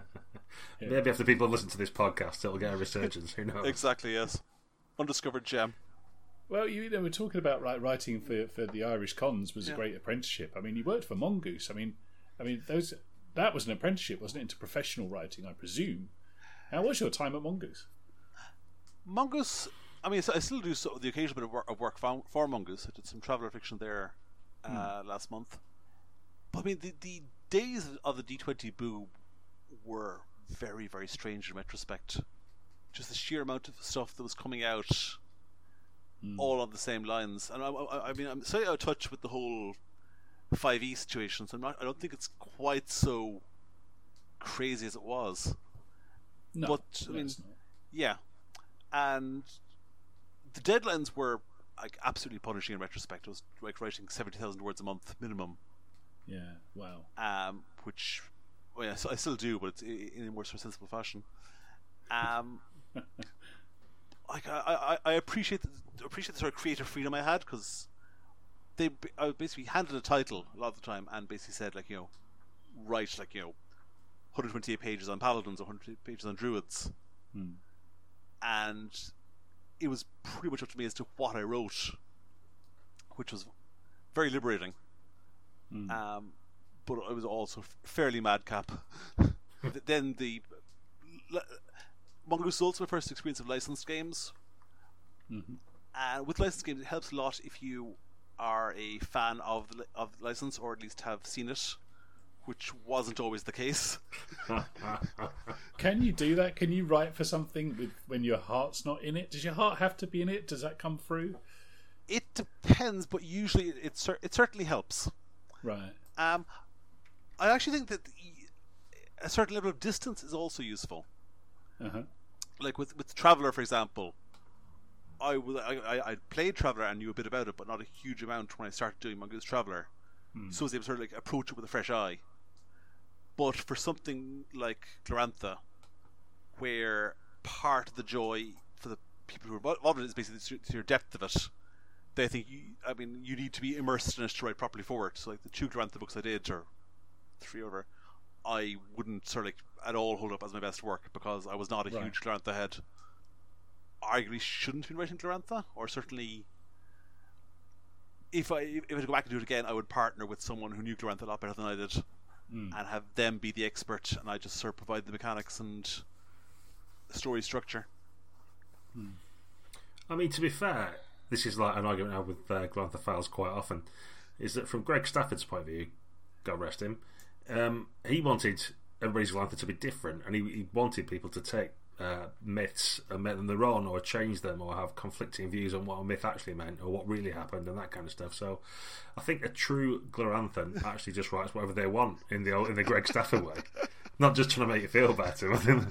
Maybe after people listen to this podcast, it'll get a resurgence. Who knows? Exactly, yes. Undiscovered gem. Well, you know, we're talking about like writing for for the Irish cons was a great apprenticeship. I mean, you worked for Mongoose. I mean, I mean those that was an apprenticeship, wasn't it, into professional writing? I presume. How was your time at Mongoose? Mongoose. I mean, I still do sort of the occasional bit of work, of work for, for Mongoose. I did some traveller fiction there uh, last month. But I mean, the, the days of the D20 Boom were very, very strange in retrospect. Just the sheer amount of stuff that was coming out, all on the same lines. And I, I, I mean, I'm slightly out of touch with the whole 5e situation, so I'm not, I don't think it's quite so crazy as it was. No, But, I mean- Yeah, and the deadlines were like absolutely punishing in retrospect. It was like writing seventy thousand words a month minimum, Yeah. Wow. um, which well, yeah, so I still do, but it's in a more sort of sensible fashion. Um, like I, I, I appreciate the, appreciate the sort of creative freedom I had because they I basically handed a title a lot of the time and basically said like you know write like you know 128 pages on paladins, 100 pages on druids, and it was pretty much up to me as to what I wrote, which was very liberating. Um, but I was also fairly madcap. Then the Mongoose is also my first experience of licensed games, and with licensed games, it helps a lot if you are a fan of the, of the license or at least have seen it, which wasn't always the case. Can you do that? Can you write for something with when your heart's not in it? Does your heart have to be in it? Does that come through? It depends, but usually it it, cer- it certainly helps. Right. Um, I actually think that a certain level of distance is also useful. Uh-huh. Like with with Traveller, for example, I was I, I I played Traveller and knew a bit about it, but not a huge amount when I started doing Mongoose Traveller. So I was able to sort of like approach it with a fresh eye. But for something like Glorantha, where part of the joy for the people who are involved in it is basically the sheer- depth of it. They think you, I mean, you need to be immersed in it to write properly forward. So, like the two Glorantha books I did, or three over, I wouldn't sort of like at all hold up as my best work because I was not a Right. huge Glorantha head. Arguably, shouldn't have been writing Glorantha, or certainly, if I if I were to go back and do it again, I would partner with someone who knew Glorantha a lot better than I did, and have them be the expert, and I just sort of provide the mechanics and story structure. I mean, to be fair, this is like an argument I have with uh, Glorantha Files quite often. Is that from Greg Stafford's point of view, God rest him, um, he wanted everybody's Glorantha to be different, and he, he wanted people to take uh, myths and make them their own, or change them, or have conflicting views on what a myth actually meant, or what really happened, and that kind of stuff. So, I think a true Gloranthan actually just writes whatever they want in the in the Greg Stafford way. Not just trying to make you feel better. I think,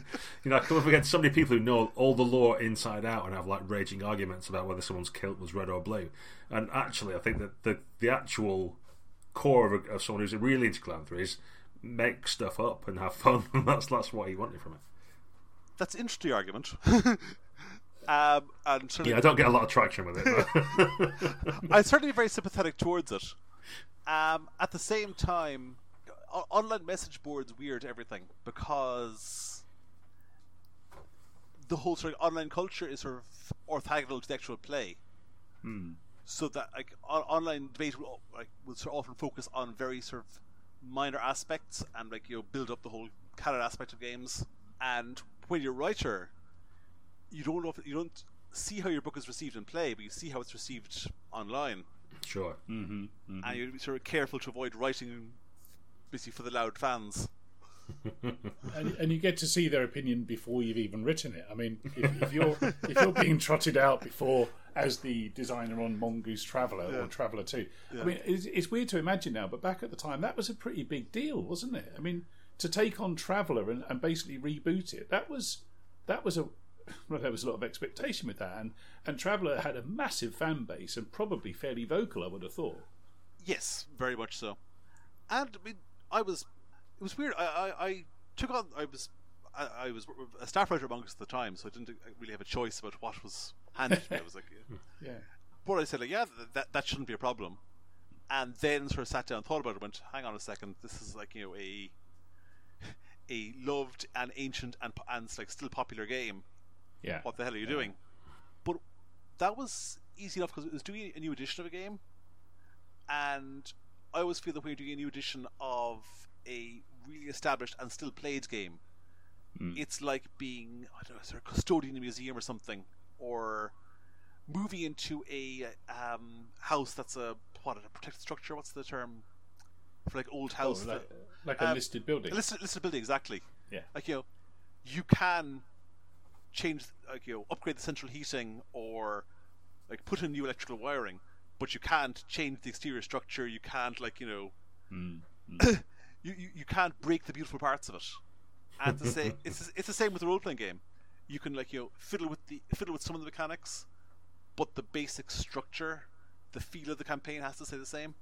you know, I come up against so many people who know all the lore inside out and have like raging arguments about whether someone's kilt was red or blue. And actually, I think that the the actual core of, of someone who's really into Glorantha is make stuff up and have fun. That's that's what he wanted from it. That's an interesting argument. um, and certainly, Yeah, I don't get a lot of traction with it. I'm certainly very sympathetic towards it. Um, at the same time, o- online message boards weird everything because the whole sort of online culture is sort of orthogonal to the actual play. So that like on- online debate will like will sort of often focus on very sort of minor aspects and like you know build up the whole canon aspect of games. And when you're a writer, you don't know if, you don't see how your book is received in play, but you see how it's received online sure. Mm-hmm, mm-hmm. and you're sort of careful to avoid writing basically for the loud fans. and, and you get to see their opinion before you've even written it. I mean, if, if you're if you're being trotted out before as the designer on Mongoose Traveller or Traveller Two, I mean, it's, it's weird to imagine now, but back at the time, that was a pretty big deal, wasn't it? I mean, to take on Traveller and, and basically reboot it, that was that was a well, there was a lot of expectation with that, and and Traveller had a massive fan base and probably fairly vocal, I would have thought. Yes, very much so. And I mean, I was it was weird. I I, I took on I was I, I was a staff writer amongst the time, so I didn't really have a choice about what was handed to me. I was like, yeah. Yeah. but I said like, yeah, that that shouldn't be a problem. And then sort of sat down, and thought about it, and went, hang on a second, this is like you know a a loved and ancient and and like still popular game. Yeah. what the hell are you doing? But that was easy enough because it was doing a new edition of a game, and I always feel that when you're doing a new edition of a really established and still played game, it's like being I don't know, sort of custodian in a museum or something, or moving into a um, house that's a what a protected structure. What's the term for like old Oh, house? like, that- like a um, listed building. a listed, listed building, exactly. Yeah. Like you know, you can change, like you know, upgrade the central heating or like put in new electrical wiring, but you can't change the exterior structure. You can't like you know, you, you you can't break the beautiful parts of it. And to say it's it's the same with the role playing game. You can like you know fiddle with the fiddle with some of the mechanics, but the basic structure, the feel of the campaign has to stay the same.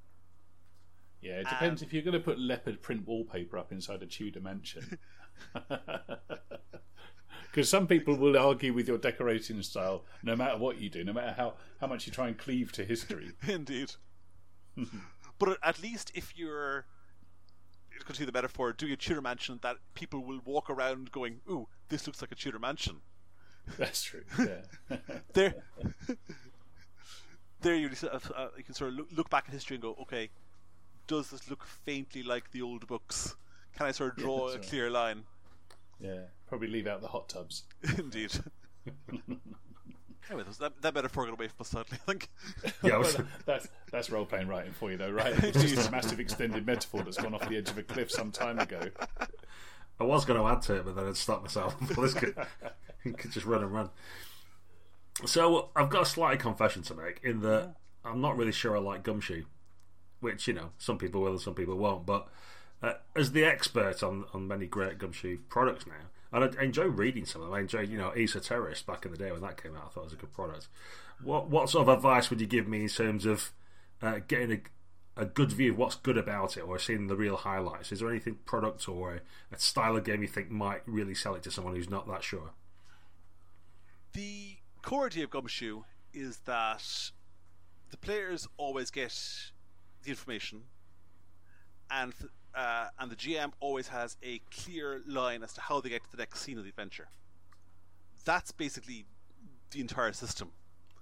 Yeah, it depends if you're going to put leopard print wallpaper up inside a Tudor mansion. Because some people will argue with your decorating style, no matter what you do, no matter how, how much you try and cleave to history. Indeed. but at least if you're going to continue the metaphor, doing a Tudor mansion that people will walk around going, "Ooh, this looks like a Tudor mansion." That's true. Yeah. there, there you, uh, you can sort of look, look, back at history and go, "Okay, does this look faintly like the old books? Can I sort of draw yeah, a clear line?" Yeah, probably leave out the hot tubs. Indeed. Anyway, that, that metaphor got away from us slightly, I think. Yeah, was... that's that's role playing writing for you, though, right? It's just a massive extended metaphor that's gone off the edge of a cliff some time ago. I was going to add to it, but then I'd stop myself. Let's could, could just run and run. So I've got a slight confession to make in that I'm not really sure I like Gumshoe, which you know some people will and some people won't. But uh, as the expert on on many great Gumshoe products now, and I, enjoy reading some of them. I enjoyed, you know, Esoterrorist back in the day when that came out. I thought it was a good product. What what sort of advice would you give me in terms of uh, getting a, a good view of what's good about it, or seeing the real highlights? Is there anything product or a, a style of game you think might really sell it to someone who's not that sure? The core idea of Gumshoe is that the players always get the information, and uh, and the GM always has a clear line as to how they get to the next scene of the adventure. That's basically the entire system.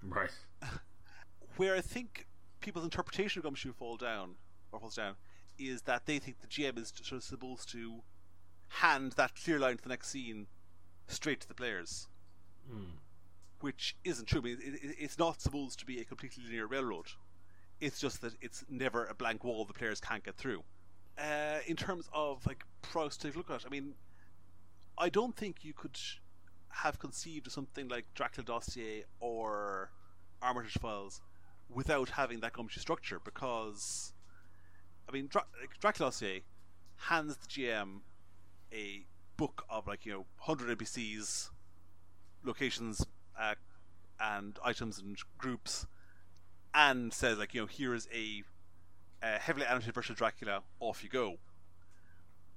Right. Where I think people's interpretation of Gumshoe fall down or falls down is that they think the GM is sort of supposed to hand that clear line to the next scene straight to the players. Mm. Which isn't true. I mean, it, it, it's not supposed to be a completely linear railroad. It's just that it's never a blank wall the players can't get through. Uh, in terms of like products to look at, I mean, I don't think you could have conceived of something like Dracula Dossier or Armitage Files without having that gumshoe structure because, I mean, Dra- Dracula Dossier hands the GM a book of like you know 100 NPCs, locations, uh, and items and groups, and says like you know here is a uh, heavily animated version of Dracula, off you go.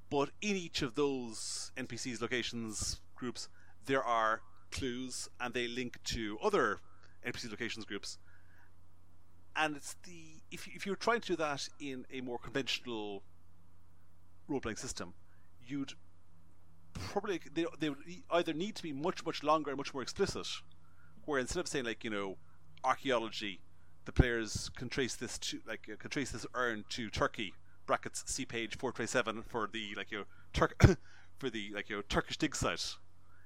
But in each of those NPCs, locations, groups, there are clues, and they link to other NPC locations groups. And it's the if if you're trying to do that in a more conventional role playing system, you'd probably they they would either need to be much much longer and much more explicit, where instead of saying like you know archaeology the players can trace this to like uh, can trace this urn to Turkey brackets see page four twenty seven for the like your know Turk for the like you know Turkish dig site.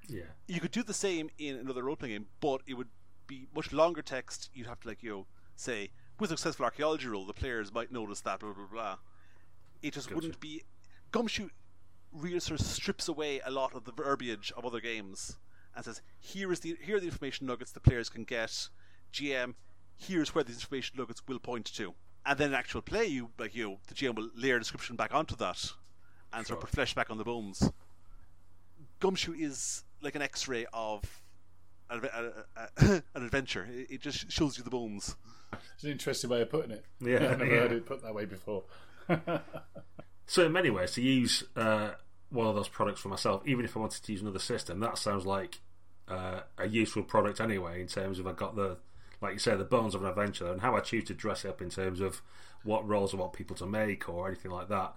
Yeah, you could do the same in another role playing game, but it would be much longer text. You'd have to like you know say with a successful archaeology roll, the players might notice that blah blah blah. It just gotcha. wouldn't be gumshoe. Really sort of strips away a lot of the verbiage of other games and says, "Here is the here are the information nuggets the players can get." GM, here's where the information nuggets will point to. And then in actual play, you like you know, the GM will layer a description back onto that, and sure. sort of put flesh back on the bones. Gumshoe is like an X-ray of an, an adventure. It, just shows you the bones. It's an interesting way of putting it. Yeah, I've never yeah. heard it put that way before. so, in many ways, to use uh, one of those products for myself, even if I wanted to use another system, that sounds like uh, a useful product anyway. In terms of I got the like you say, the bones of an adventure and how I choose to dress it up in terms of what roles I want people to make or anything like that.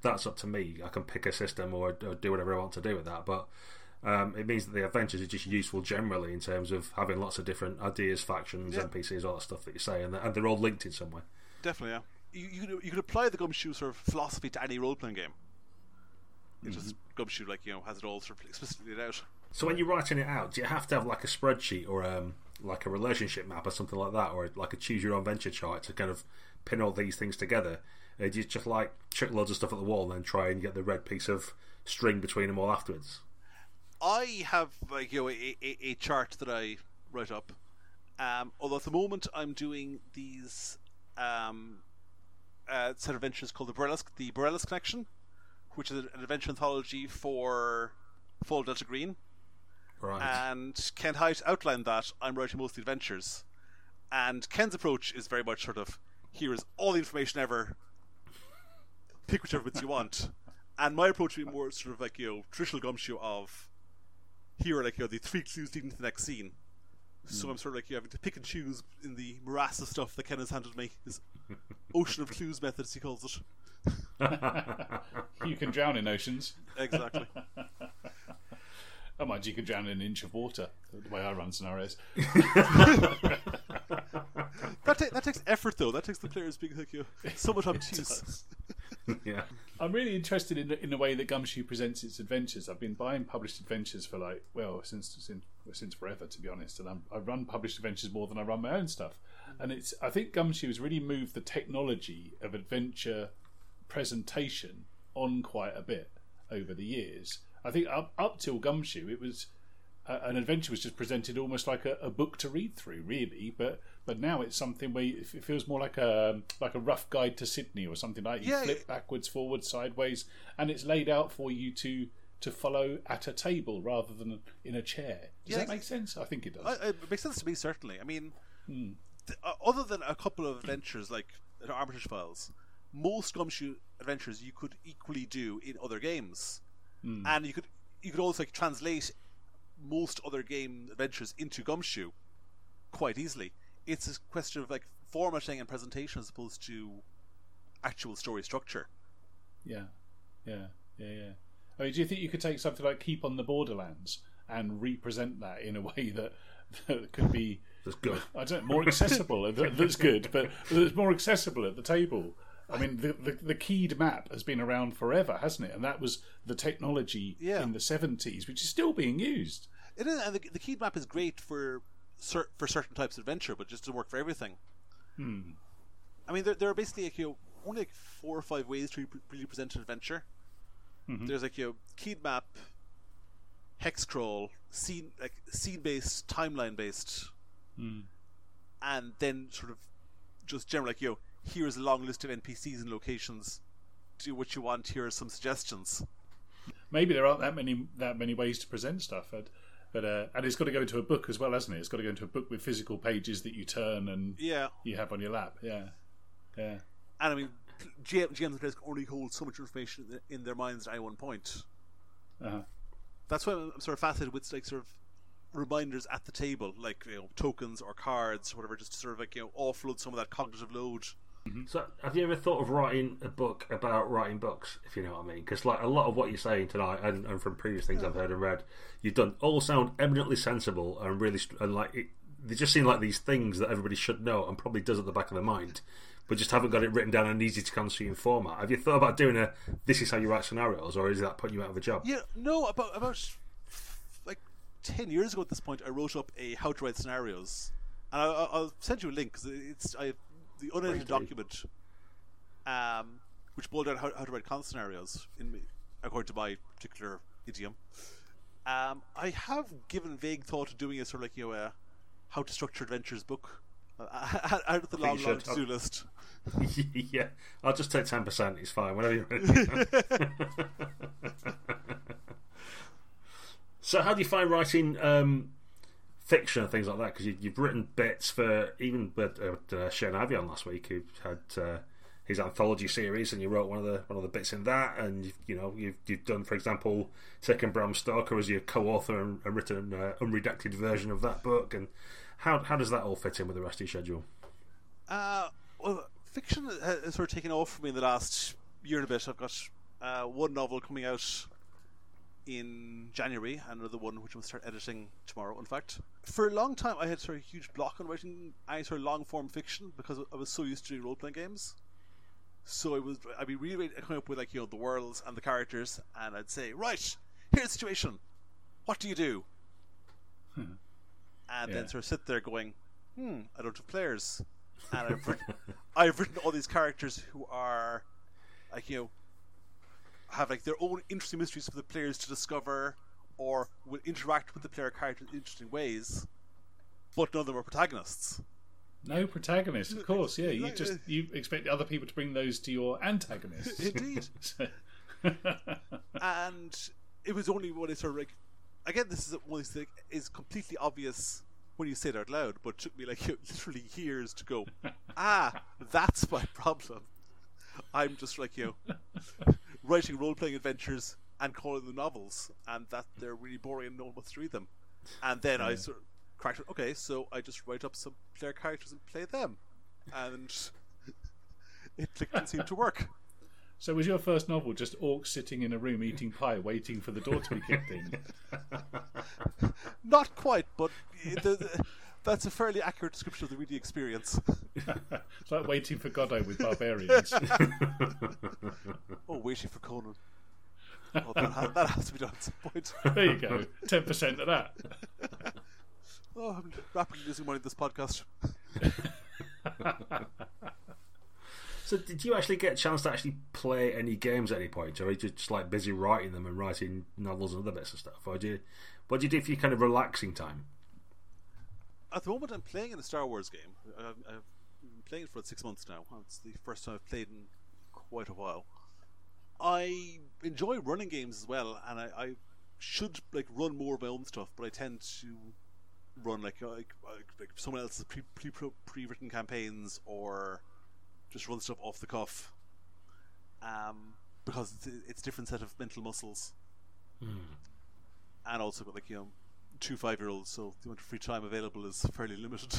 That's up to me. I can pick a system or, or do whatever I want to do with that. But um, it means that the adventures are just useful generally in terms of having lots of different ideas, factions, yeah. NPCs, all that stuff that you say, and, and they're all linked in some way. Definitely, yeah. You, you, could, you could apply the gumshoe sort of philosophy to any role playing game. It's mm-hmm. just gumshoe, like you know, has it all sort of explicitly laid out. So when you're writing it out, do you have to have like a spreadsheet or um, like a relationship map or something like that, or like a choose your own venture chart to kind of pin all these things together? Or do you just like chuck loads of stuff at the wall and then try and get the red piece of string between them all afterwards? I have like you know a, a, a chart that I write up. Um, although at the moment I'm doing these um, uh, set of adventures called the Borellus, the Borellus Connection, which is an adventure anthology for Fall Delta Green. Right. And Ken Hite outlined that I'm writing most of the adventures. And Ken's approach is very much sort of here is all the information ever. pick whichever bits you want. And my approach would be more sort of like you know traditional gumshoe of here are like you know the three clues leading to the next scene. So hmm. I'm sort of like you having to pick and choose in the morass of stuff that Ken has handed me. This ocean of clues method, as he calls it. You can drown in oceans. Exactly. Oh, mind you, you can drown in an inch of water. The way I run scenarios. that, ta- that takes effort, though. That takes the players being like you know, so much obtuse. yeah. I'm really interested in the, in the way that Gumshoe presents its adventures. I've been buying published adventures for like well since since, well, since forever, to be honest. And I'm, I run published adventures more than I run my own stuff. And it's I think Gumshoe has really moved the technology of adventure presentation on quite a bit over the years. I think up up till Gumshoe, it was uh, an adventure was just presented almost like a, a book to read through, really. But but now it's something where you- it feels more like a like a rough guide to Sydney or something like. You Yeah, flip it- backwards, forwards, sideways, and it's laid out for you to to follow at a table rather than in a chair. Does Yeah, that make sense? I think it does. It makes sense to me, certainly. I mean, th- uh, other than a couple of adventures like Armitage Files, most Gumshoe adventures you could equally do in other games, Hmm. and you could you could also like, translate most other game adventures into Gumshoe quite easily. It's a question of like formatting and presentation as opposed to actual story structure. Yeah, yeah, yeah, yeah. I mean, do you think you could take something like Keep on the Borderlands and represent that in a way that, that could be, That's good. I don't know, more accessible? that's good, but that's more accessible at the table. I mean, the, the the keyed map has been around forever, hasn't it? And that was the technology Yeah. in the seventies, which is still being used. It is, and the, the keyed map is great for cer- for certain types of adventure, but just doesn't work for everything. Hmm. I mean, there, there are basically like, you know, only like four or five ways to re- really present an adventure. Mm-hmm. There's like you know, keyed map, hex crawl, scene like scene based, timeline based, hmm. and then sort of just general like you know, here's a long list of NPCs and locations. Do what you want. Here are some suggestions. Maybe there aren't that many that many ways to present stuff, but but uh, and it's got to go into a book as well, hasn't it? It's got to go into a book with physical pages that you turn and Yeah, you have on your lap. Yeah, yeah. And I mean, GM, GMs and players can only hold so much information in their- in their minds at any one point. Uh-huh. That's why I'm sort of fascinated with like sort of reminders at the table, like you know tokens or cards, or whatever, just to sort of like you know offload some of that cognitive load. Mm-hmm. So, have you ever thought of writing a book about writing books, if you know what I mean? Because, like, a lot of what you're saying tonight, and, and from previous things I've heard and read, you've done all sound eminently sensible and really, and like, it, they just seem like these things that everybody should know and probably does at the back of their mind, but just haven't got it written down in an easy to consume format. Have you thought about doing a this is how you write scenarios, or is that putting you out of a job? Yeah, no, about about like ten years ago at this point, I wrote up a how to write scenarios, and I, I- I'll send you a link because it's I the unedited document, um, which boiled down how, how to write con scenarios in according to my particular idiom. Um, I have given vague thought to doing a sort of like you know a how to structure adventures book. Uh, out of the long, long to do list. yeah, I'll just take 10%, it's fine, whenever you're ready. so, how do you find writing um, fiction and things like that? Because you, you've written bits for even with uh, uh, Shane Avion last week, who had uh, his anthology series, and you wrote one of the one of the bits in that, and you've, you know you've you've done, for example, taken Bram Stoker as your co-author and, and written an uh, unredacted version of that book, and how how does that all fit in with the rest of your schedule? Uh, well, fiction has has sort of taken off for me in the last year and a bit. I've got uh, one novel coming out in January, another one which I'm start editing tomorrow. In fact, for a long time, I had sort of a huge block on writing any sort of long form fiction because I was so used to doing role playing games. So I was, I'd be really, coming up with like you know the worlds and the characters, and I'd say, right, here's the situation. What do you do? And Yeah. then sort of sit there going, hmm, I don't have players. And I've written, I've written all these characters who are, like, you know, have like their own interesting mysteries for the players to discover or will interact with the player characters in interesting ways, but none of them are protagonists. No protagonist, of course. Yeah, you just you expect other people to bring those to your antagonists. Indeed. And it was only when I sort of like, again, this is one of things is completely obvious when you say it out loud, but it took me like literally years to go, ah, that's my problem. I'm just like you know, writing role playing adventures and calling them novels, and that they're really boring and no one wants to read them. And then I sort of cracked it. Okay, so I just write up some player characters and play them, and it didn't seem to work. So was your first novel just orcs sitting in a room eating pie, waiting for the door to be kicked in? Not quite, but the, the, that's a fairly accurate description of the reading experience. It's like waiting for Godot with barbarians. oh, waiting for Conan. Oh, that, ha- that has to be done at some point. there you go, ten percent of that. Oh, I'm rapidly losing money in this podcast. So, did you actually get a chance to actually play any games at any point, or are you just like busy writing them and writing novels and other bits of stuff? Or do you, what do you do for your kind of relaxing time? At the moment, I'm playing in a Star Wars game. I've, I've been playing it for six months now. It's the first time I've played in quite a while. I enjoy running games as well, and I, I should like run more of my own stuff, but I tend to run like uh, like, like, like someone else's pre pre pre written campaigns or just run stuff off the cuff. Um, because it's, it's a different set of mental muscles, hmm. and also got like you know two five year olds, so the amount of free time available is fairly limited.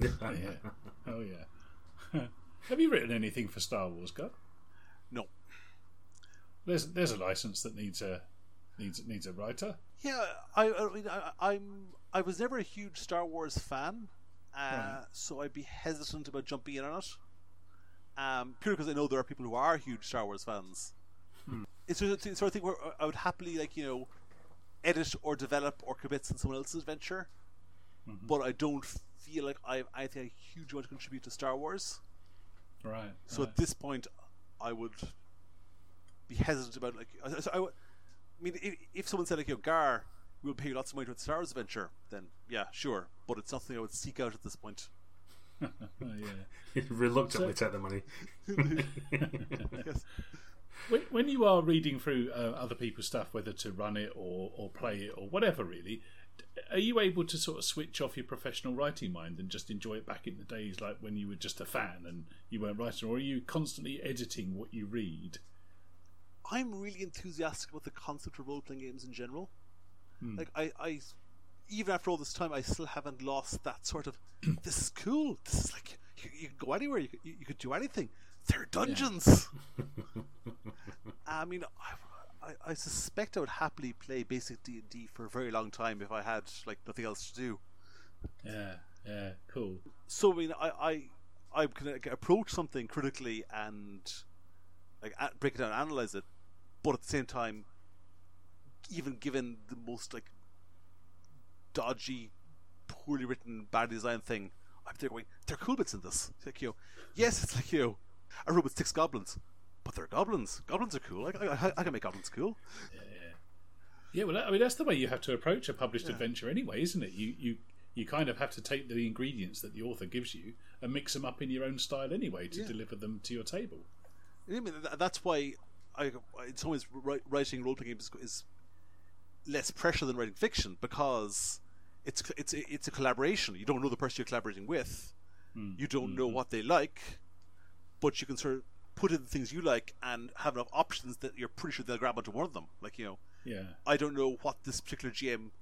Oh yeah, oh yeah. Have you written anything for Star Wars, God? no, There's there's a license that needs a needs needs a writer. Yeah, I, I mean, I, I'm I was never a huge Star Wars fan, uh, Right. so I'd be hesitant about jumping in on it. Um, purely because I know there are people who are huge Star Wars fans. It's of the sort of thing where I would happily like you know edit or develop or commit in someone else's venture, mm-hmm. but I don't feel like I have anything a huge amount to contribute to Star Wars. Right. So right. at this point, I would be hesitant about like. I, so I, I mean, if, if someone said like, "Yo, Gar, we'll pay you lots of money to a Star Wars adventure," then yeah, sure. But it's nothing I would seek out at this point. Oh, yeah. Reluctantly take the money. Yes. When, when you are reading through uh, other people's stuff, whether to run it or, or play it or whatever, really, are you able to sort of switch off your professional writing mind and just enjoy it back in the days like when you were just a fan and you weren't writing, or are you constantly editing what you read? I'm really enthusiastic about the concept of role playing games in general. Like I, I, even after all this time, I still haven't lost that sort of. this is cool. This is like you, you can go anywhere. You, you, you could do anything. There are dungeons. I mean, I, I, I suspect I would happily play basic D and D for a very long time if I had like nothing else to do. Yeah, yeah, cool. So I mean, I, I, I can like, approach something critically and like a- break it down, and analyze it, but at the same time, even given the most like dodgy, poorly written, bad designed thing, I'm there going, there are cool bits in this. It's like you, know, yes, it's like you, know, a room with six goblins, but they're goblins. Goblins are cool. I, I, I can make goblins cool. Yeah, yeah. well, I mean that's the way you have to approach a published adventure anyway, isn't it? You you you kind of have to take the ingredients that the author gives you and mix them up in your own style anyway to Yeah. deliver them to your table. I mean, that's why I, in some ways, writing role playing games is less pressure than writing fiction because it's it's it's a collaboration. You don't know the person you're collaborating with. Hmm. You don't hmm. know what they like, but you can sort of put in the things you like and have enough options that you're pretty sure they'll grab onto one of them. Like you know, Yeah, I don't know what this particular GM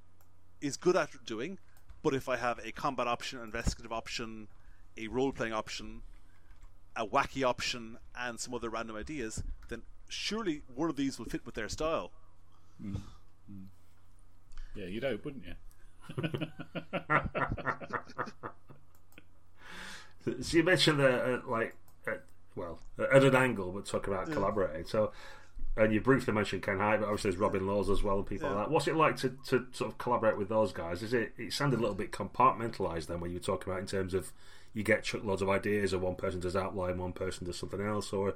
is good at doing, but if I have a combat option, an investigative option, a role playing option, a wacky option, and some other random ideas, then surely one of these will fit with their style. yeah, you'd hope, wouldn't you? So you mentioned the uh, like, well, at an angle, but talk about mm. collaborating. So, and you briefly mentioned Ken Hite, but obviously there's Robin Laws as well and people Yeah. like that. What's it like to, to sort of collaborate with those guys? Is it? It sounded a little bit compartmentalized then when you were talking about in terms of you get chuck loads of ideas, or one person does outline, one person does something else, or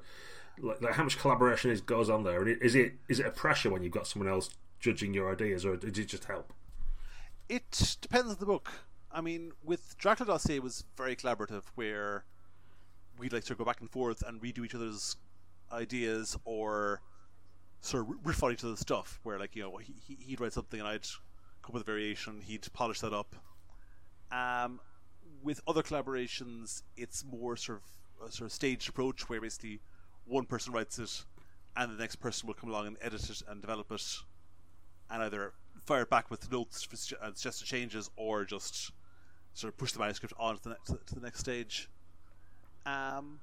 like, like how much collaboration is goes on there? And is it is it a pressure when you've got someone else judging your ideas, or does it just help? It depends on the book. I mean, with Dracula Dossier, it was very collaborative, where we'd like to go back and forth and redo each other's ideas or sort of riff on each other's stuff. Where, like, you know, he, he- he'd write something and I'd come up with a variation, he'd polish that up. Um, with other collaborations, it's more sort of a sort of staged approach where basically one person writes it and the next person will come along and edit it and develop it, and either fire it back with notes and suggested changes, or just sort of push the manuscript on to the next to the next stage. Um,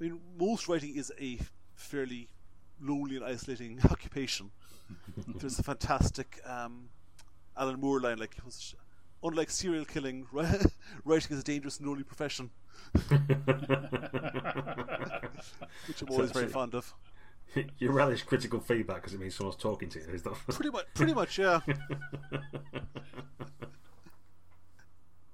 I mean, most writing is a fairly lonely and isolating occupation. There's a fantastic um, Alan Moore line, like, unlike serial killing, writing is a dangerous and lonely profession, which I'm always So- very so- fond of. you relish critical feedback because it means someone's talking to you. Is that Pretty much, pretty much, yeah.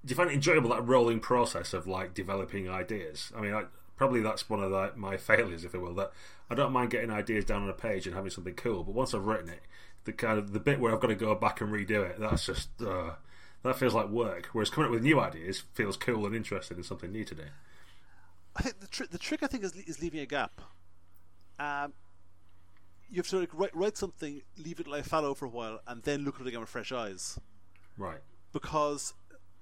Do you find it enjoyable that rolling process of like developing ideas? I mean, I, probably that's one of the, my failures, if it will. That I don't mind getting ideas down on a page and having something cool, but once I've written it, the kind of the bit where I've got to go back and redo it, that's just uh, that feels like work. Whereas coming up with new ideas feels cool and interesting and something new to do. I think the, tri- the trick I think is, is leaving a gap. Um, you have to like, write, write something, leave it lie fallow for a while, and then look at it again with fresh eyes. Right. Because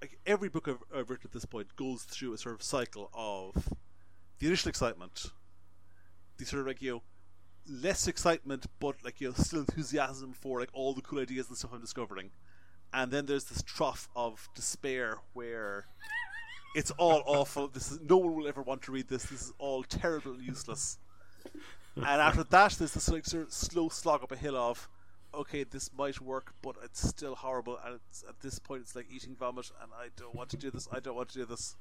like every book I've, I've written at this point goes through a sort of cycle of the initial excitement, the sort of like you know less excitement, but like you know still enthusiasm for like all the cool ideas and stuff I'm discovering, and then there's this trough of despair where it's all awful. This is no one will ever want to read this. This is all terrible and useless. and after that, there's this like sort of slow slog up a hill of, okay, this might work, but it's still horrible. And it's, at this point, it's like eating vomit, and I don't want to do this. I don't want to do this.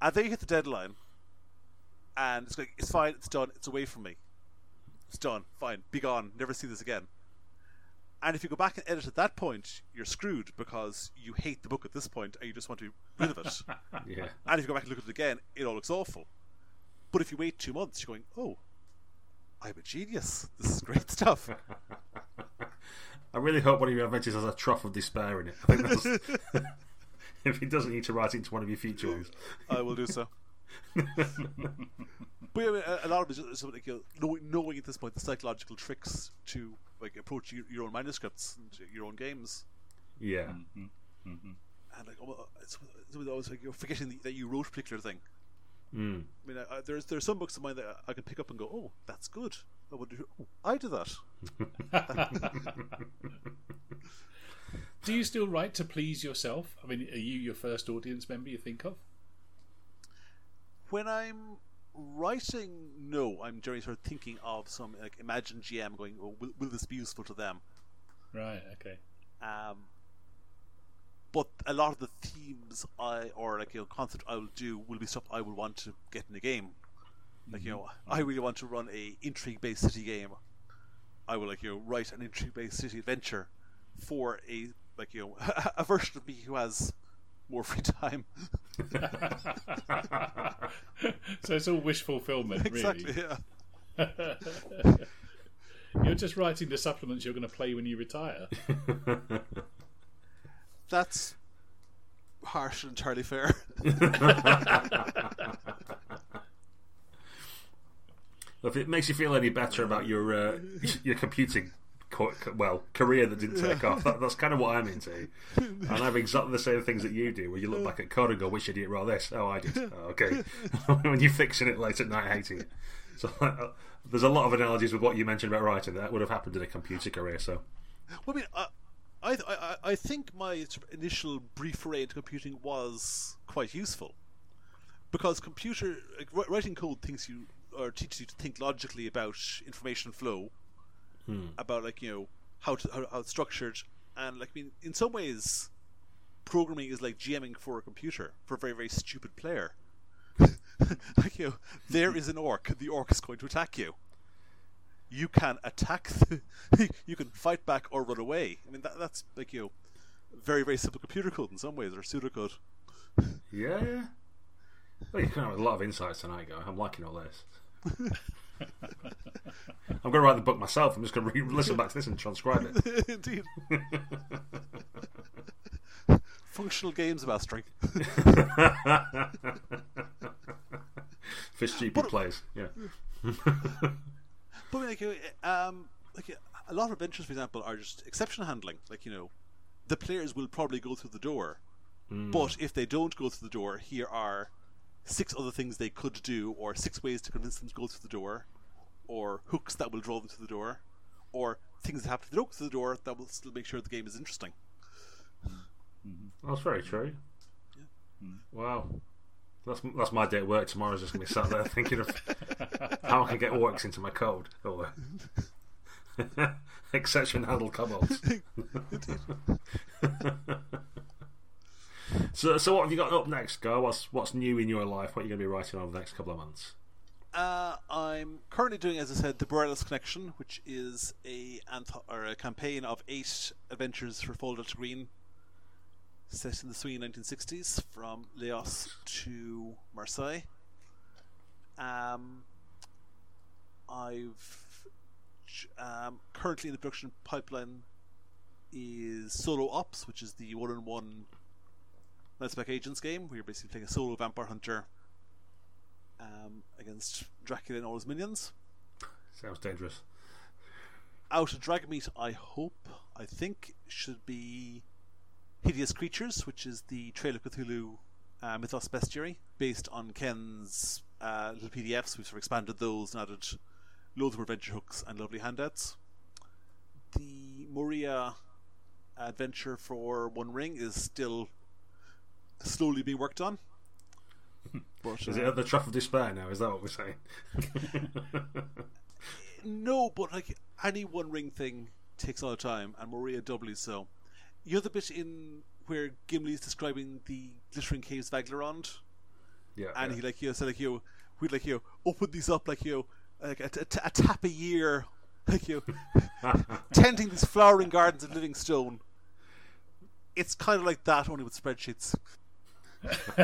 And then you hit the deadline, and it's like it's fine. It's done. It's away from me. It's done. Fine. Be gone. Never see this again. And if you go back and edit at that point, you're screwed because you hate the book at this point and you just want to be rid of it. Yeah. And if you go back and look at it again, it all looks awful. But if you wait two months, you're going, oh, I'm a genius. This is great stuff. I really hope one of your adventures has a trough of despair in it. I think that's, if it doesn't, you need to write into one of your future ones. I will do so. but yeah, I mean, a, a lot of it is sort of like, you know, knowing, knowing at this point the psychological tricks to like approach your, your own manuscripts and your own games. Yeah. And like, oh, it's, it's always like you're forgetting that- that you wrote a particular thing. Mm. I mean, I, I, there's there's some books of mine that I can pick up and go, oh, that's good. I would do. Oh, I do that. Do you still write to please yourself? I mean, are you your first audience member you think of? when I'm writing, no, I'm generally sort of thinking of some like imagine GM going, oh, will, will this be useful to them? Right. Okay. Um, but a lot of the themes I or like you know concept I will do will be stuff I will want to get in a game. Like you mm-hmm. know, I really want to run a intrigue based city game. I will like you know write an intrigue based city adventure for a like you know a version of me who has more free time. so it's all wish fulfillment, exactly. really. Yeah. You're just writing the supplements you're going to play when you retire. That's harsh and entirely fair. If it makes you feel any better about your uh, your computing co- well career that didn't take off, that, that's kind of what I'm into. And I have exactly the same things that you do, where you look back at code and go, "Which idiot wrote this?" Oh, I did. Oh, okay. when you're fixing it late at night, hating it. So uh, there's a lot of analogies with what you mentioned about writing that would have happened in a computer career. So Well, I mean, I, I, I, I think my initial brief foray into computing was quite useful because computer like, writing code thinks you or teaches you to think logically about information flow, hmm. about like you know how to how, how it's structured, and like I mean, in some ways, programming is like GMing for a computer for a very very stupid player. like you know, there is an orc. The orc is going to attack you you can attack the, you can fight back or run away i mean that, that's like you know very very simple computer code in some ways or pseudocode yeah, yeah. Well, you come out with a lot of insights tonight, guy. I'm liking all this. I'm going to write the book myself. I'm just going to re- listen back to this and transcribe it. indeed functional games mastering For stupid plays, yeah. But I mean, like uh, um like uh, a lot of adventures for example are just exception handling. Like you know the players will probably go through the door. Hmm. But if they don't go through the door here are six other things they could do or six ways to convince them to go through the door or hooks that will draw them to the door, or things that happen to the hooks to the door that will still make sure the game is interesting. Hmm. Hmm. That's very true. Wow. That's that's my day at work tomorrow. Is just to be sat there thinking of how I can get orcs into my code or exception handle kobolds. so, so what have you got up next, Go? What's what's new in your life? What are you to be writing over the next couple of months? Uh, I'm currently doing, as I said, the Borderless Connection, which is a anth- or a campaign of eight adventures for Delta Green, set in the swinging 1960s, from Laos to Marseille. Um, I've um, currently in the production pipeline is Solo Ops, which is the one-on-one Spec Agents game, where you're basically playing a solo vampire hunter um, against Dracula and all his minions. Sounds dangerous. Out of Dragonmeet, I hope, I think, should be Hideous Creatures, which is the Trail of Cthulhu uh, Mythos Bestiary, based on Ken's uh, little PDFs. We've sort of expanded those and added loads more adventure hooks and lovely handouts. The Moria adventure for One Ring is still slowly being worked on. But, Is uh, it at the trough of despair now? Is that what we're saying? No, but like any One Ring thing takes a lot of time, and Moria doubly so. You know the bit in where Gimli's describing the glittering caves of Aglarond, yeah. and yeah. he like you know, said like you, know, we'd like you know, open these up like you, know, like a, a, a tap a year, like you, know, tending these flowering gardens of living stone. It's kind of like that, only with spreadsheets.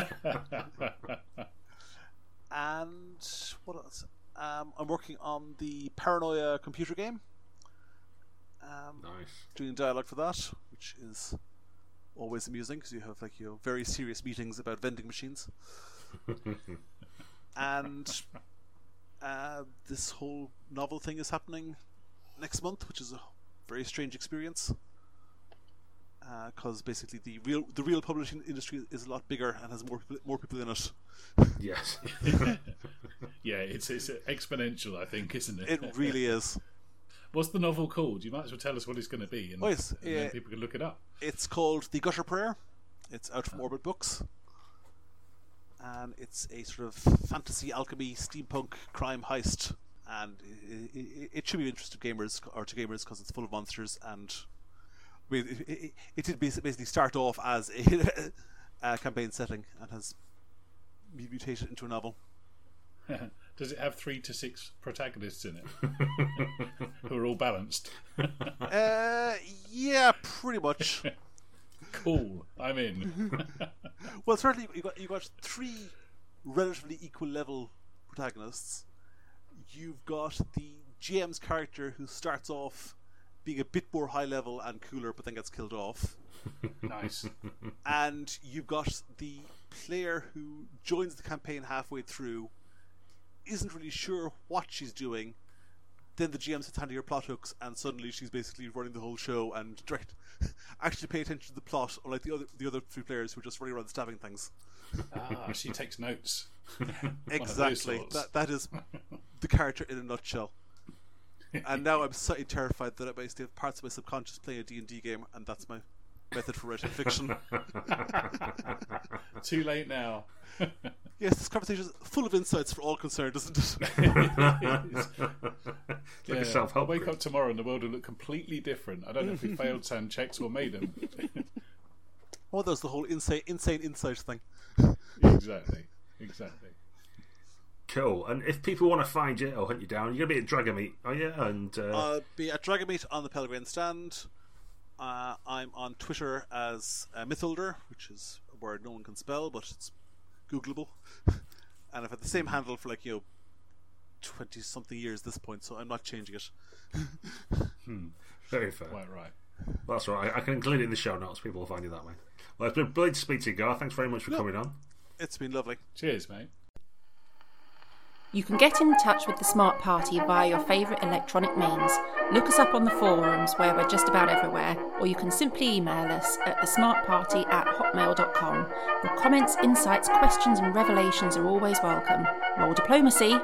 and what else? Um, I'm working on the Paranoia computer game. Um, nice. doing dialogue for that, which is always amusing because you have like you know very serious meetings about vending machines, and uh, this whole novel thing is happening next month, which is a very strange experience. Because basically the real the real publishing industry is a lot bigger and has more people, more people in it. Yes. yeah, it's it's exponential, I think, isn't it? It really is. What's the novel called? You might as well tell us what it's going to be, and, Oh, yes, and then people can look it up. It's called The Gutter Prayer. It's out from ah. Orbit Books. And it's a sort of fantasy alchemy, steampunk crime heist. And it, it, it should be of interest to gamers, or to gamers, because it's full of monsters. And I mean, it, it, it did basically start off as a, a campaign setting and has mutated into a novel. Does it have three to six protagonists in it who are all balanced? Uh, yeah, pretty much. cool, I'm in. Well, certainly you got you got three relatively equal level protagonists. You've got the GM's character who starts off being a bit more high level and cooler, but then gets killed off, nice. and you've got the player who joins the campaign halfway through, isn't really sure what she's doing. Then the GM sits handing her plot hooks, and suddenly she's basically running the whole show and direct, actually pay attention to the plot, unlike the other the other three players who are just running around stabbing things. Ah, she takes notes. One of those Exactly. That that is the character in a nutshell. And now I'm slightly terrified that I may still have parts of my subconscious playing a D&D game, and that's my method for writing fiction. Too late now. yes, this conversation is full of insights for all concerned, isn't it? like Yeah, a self I'll help. wake up tomorrow and the world will look completely different. I don't know if we failed SAN checks or made them. oh, there's the whole insane, insane insight thing. exactly. Exactly. Cool. And if people want to find you or hunt you down, you're going to be at Dragonmeet, are you? And uh, I'll be at Dragonmeet on the Pelgrane stand. Uh, I'm on Twitter as uh, Mytholder, which is a word no one can spell, but it's Googleable. and I've had the same handle for like, you know, 20 something years at this point, so I'm not changing it. very fair. Quite right. That's right. I, I can include it in the show notes. People will find you that way. Well, it's been brilliant to speak to you, Gar. Thanks very much for coming on. It's been lovely. Cheers, mate. You can get in touch with the Smart Party via your favourite electronic means. Look us up on the forums where we're just about everywhere, or you can simply email us at thesmartparty at hotmail.com. Your comments, insights, questions, and revelations are always welcome. Roll diplomacy!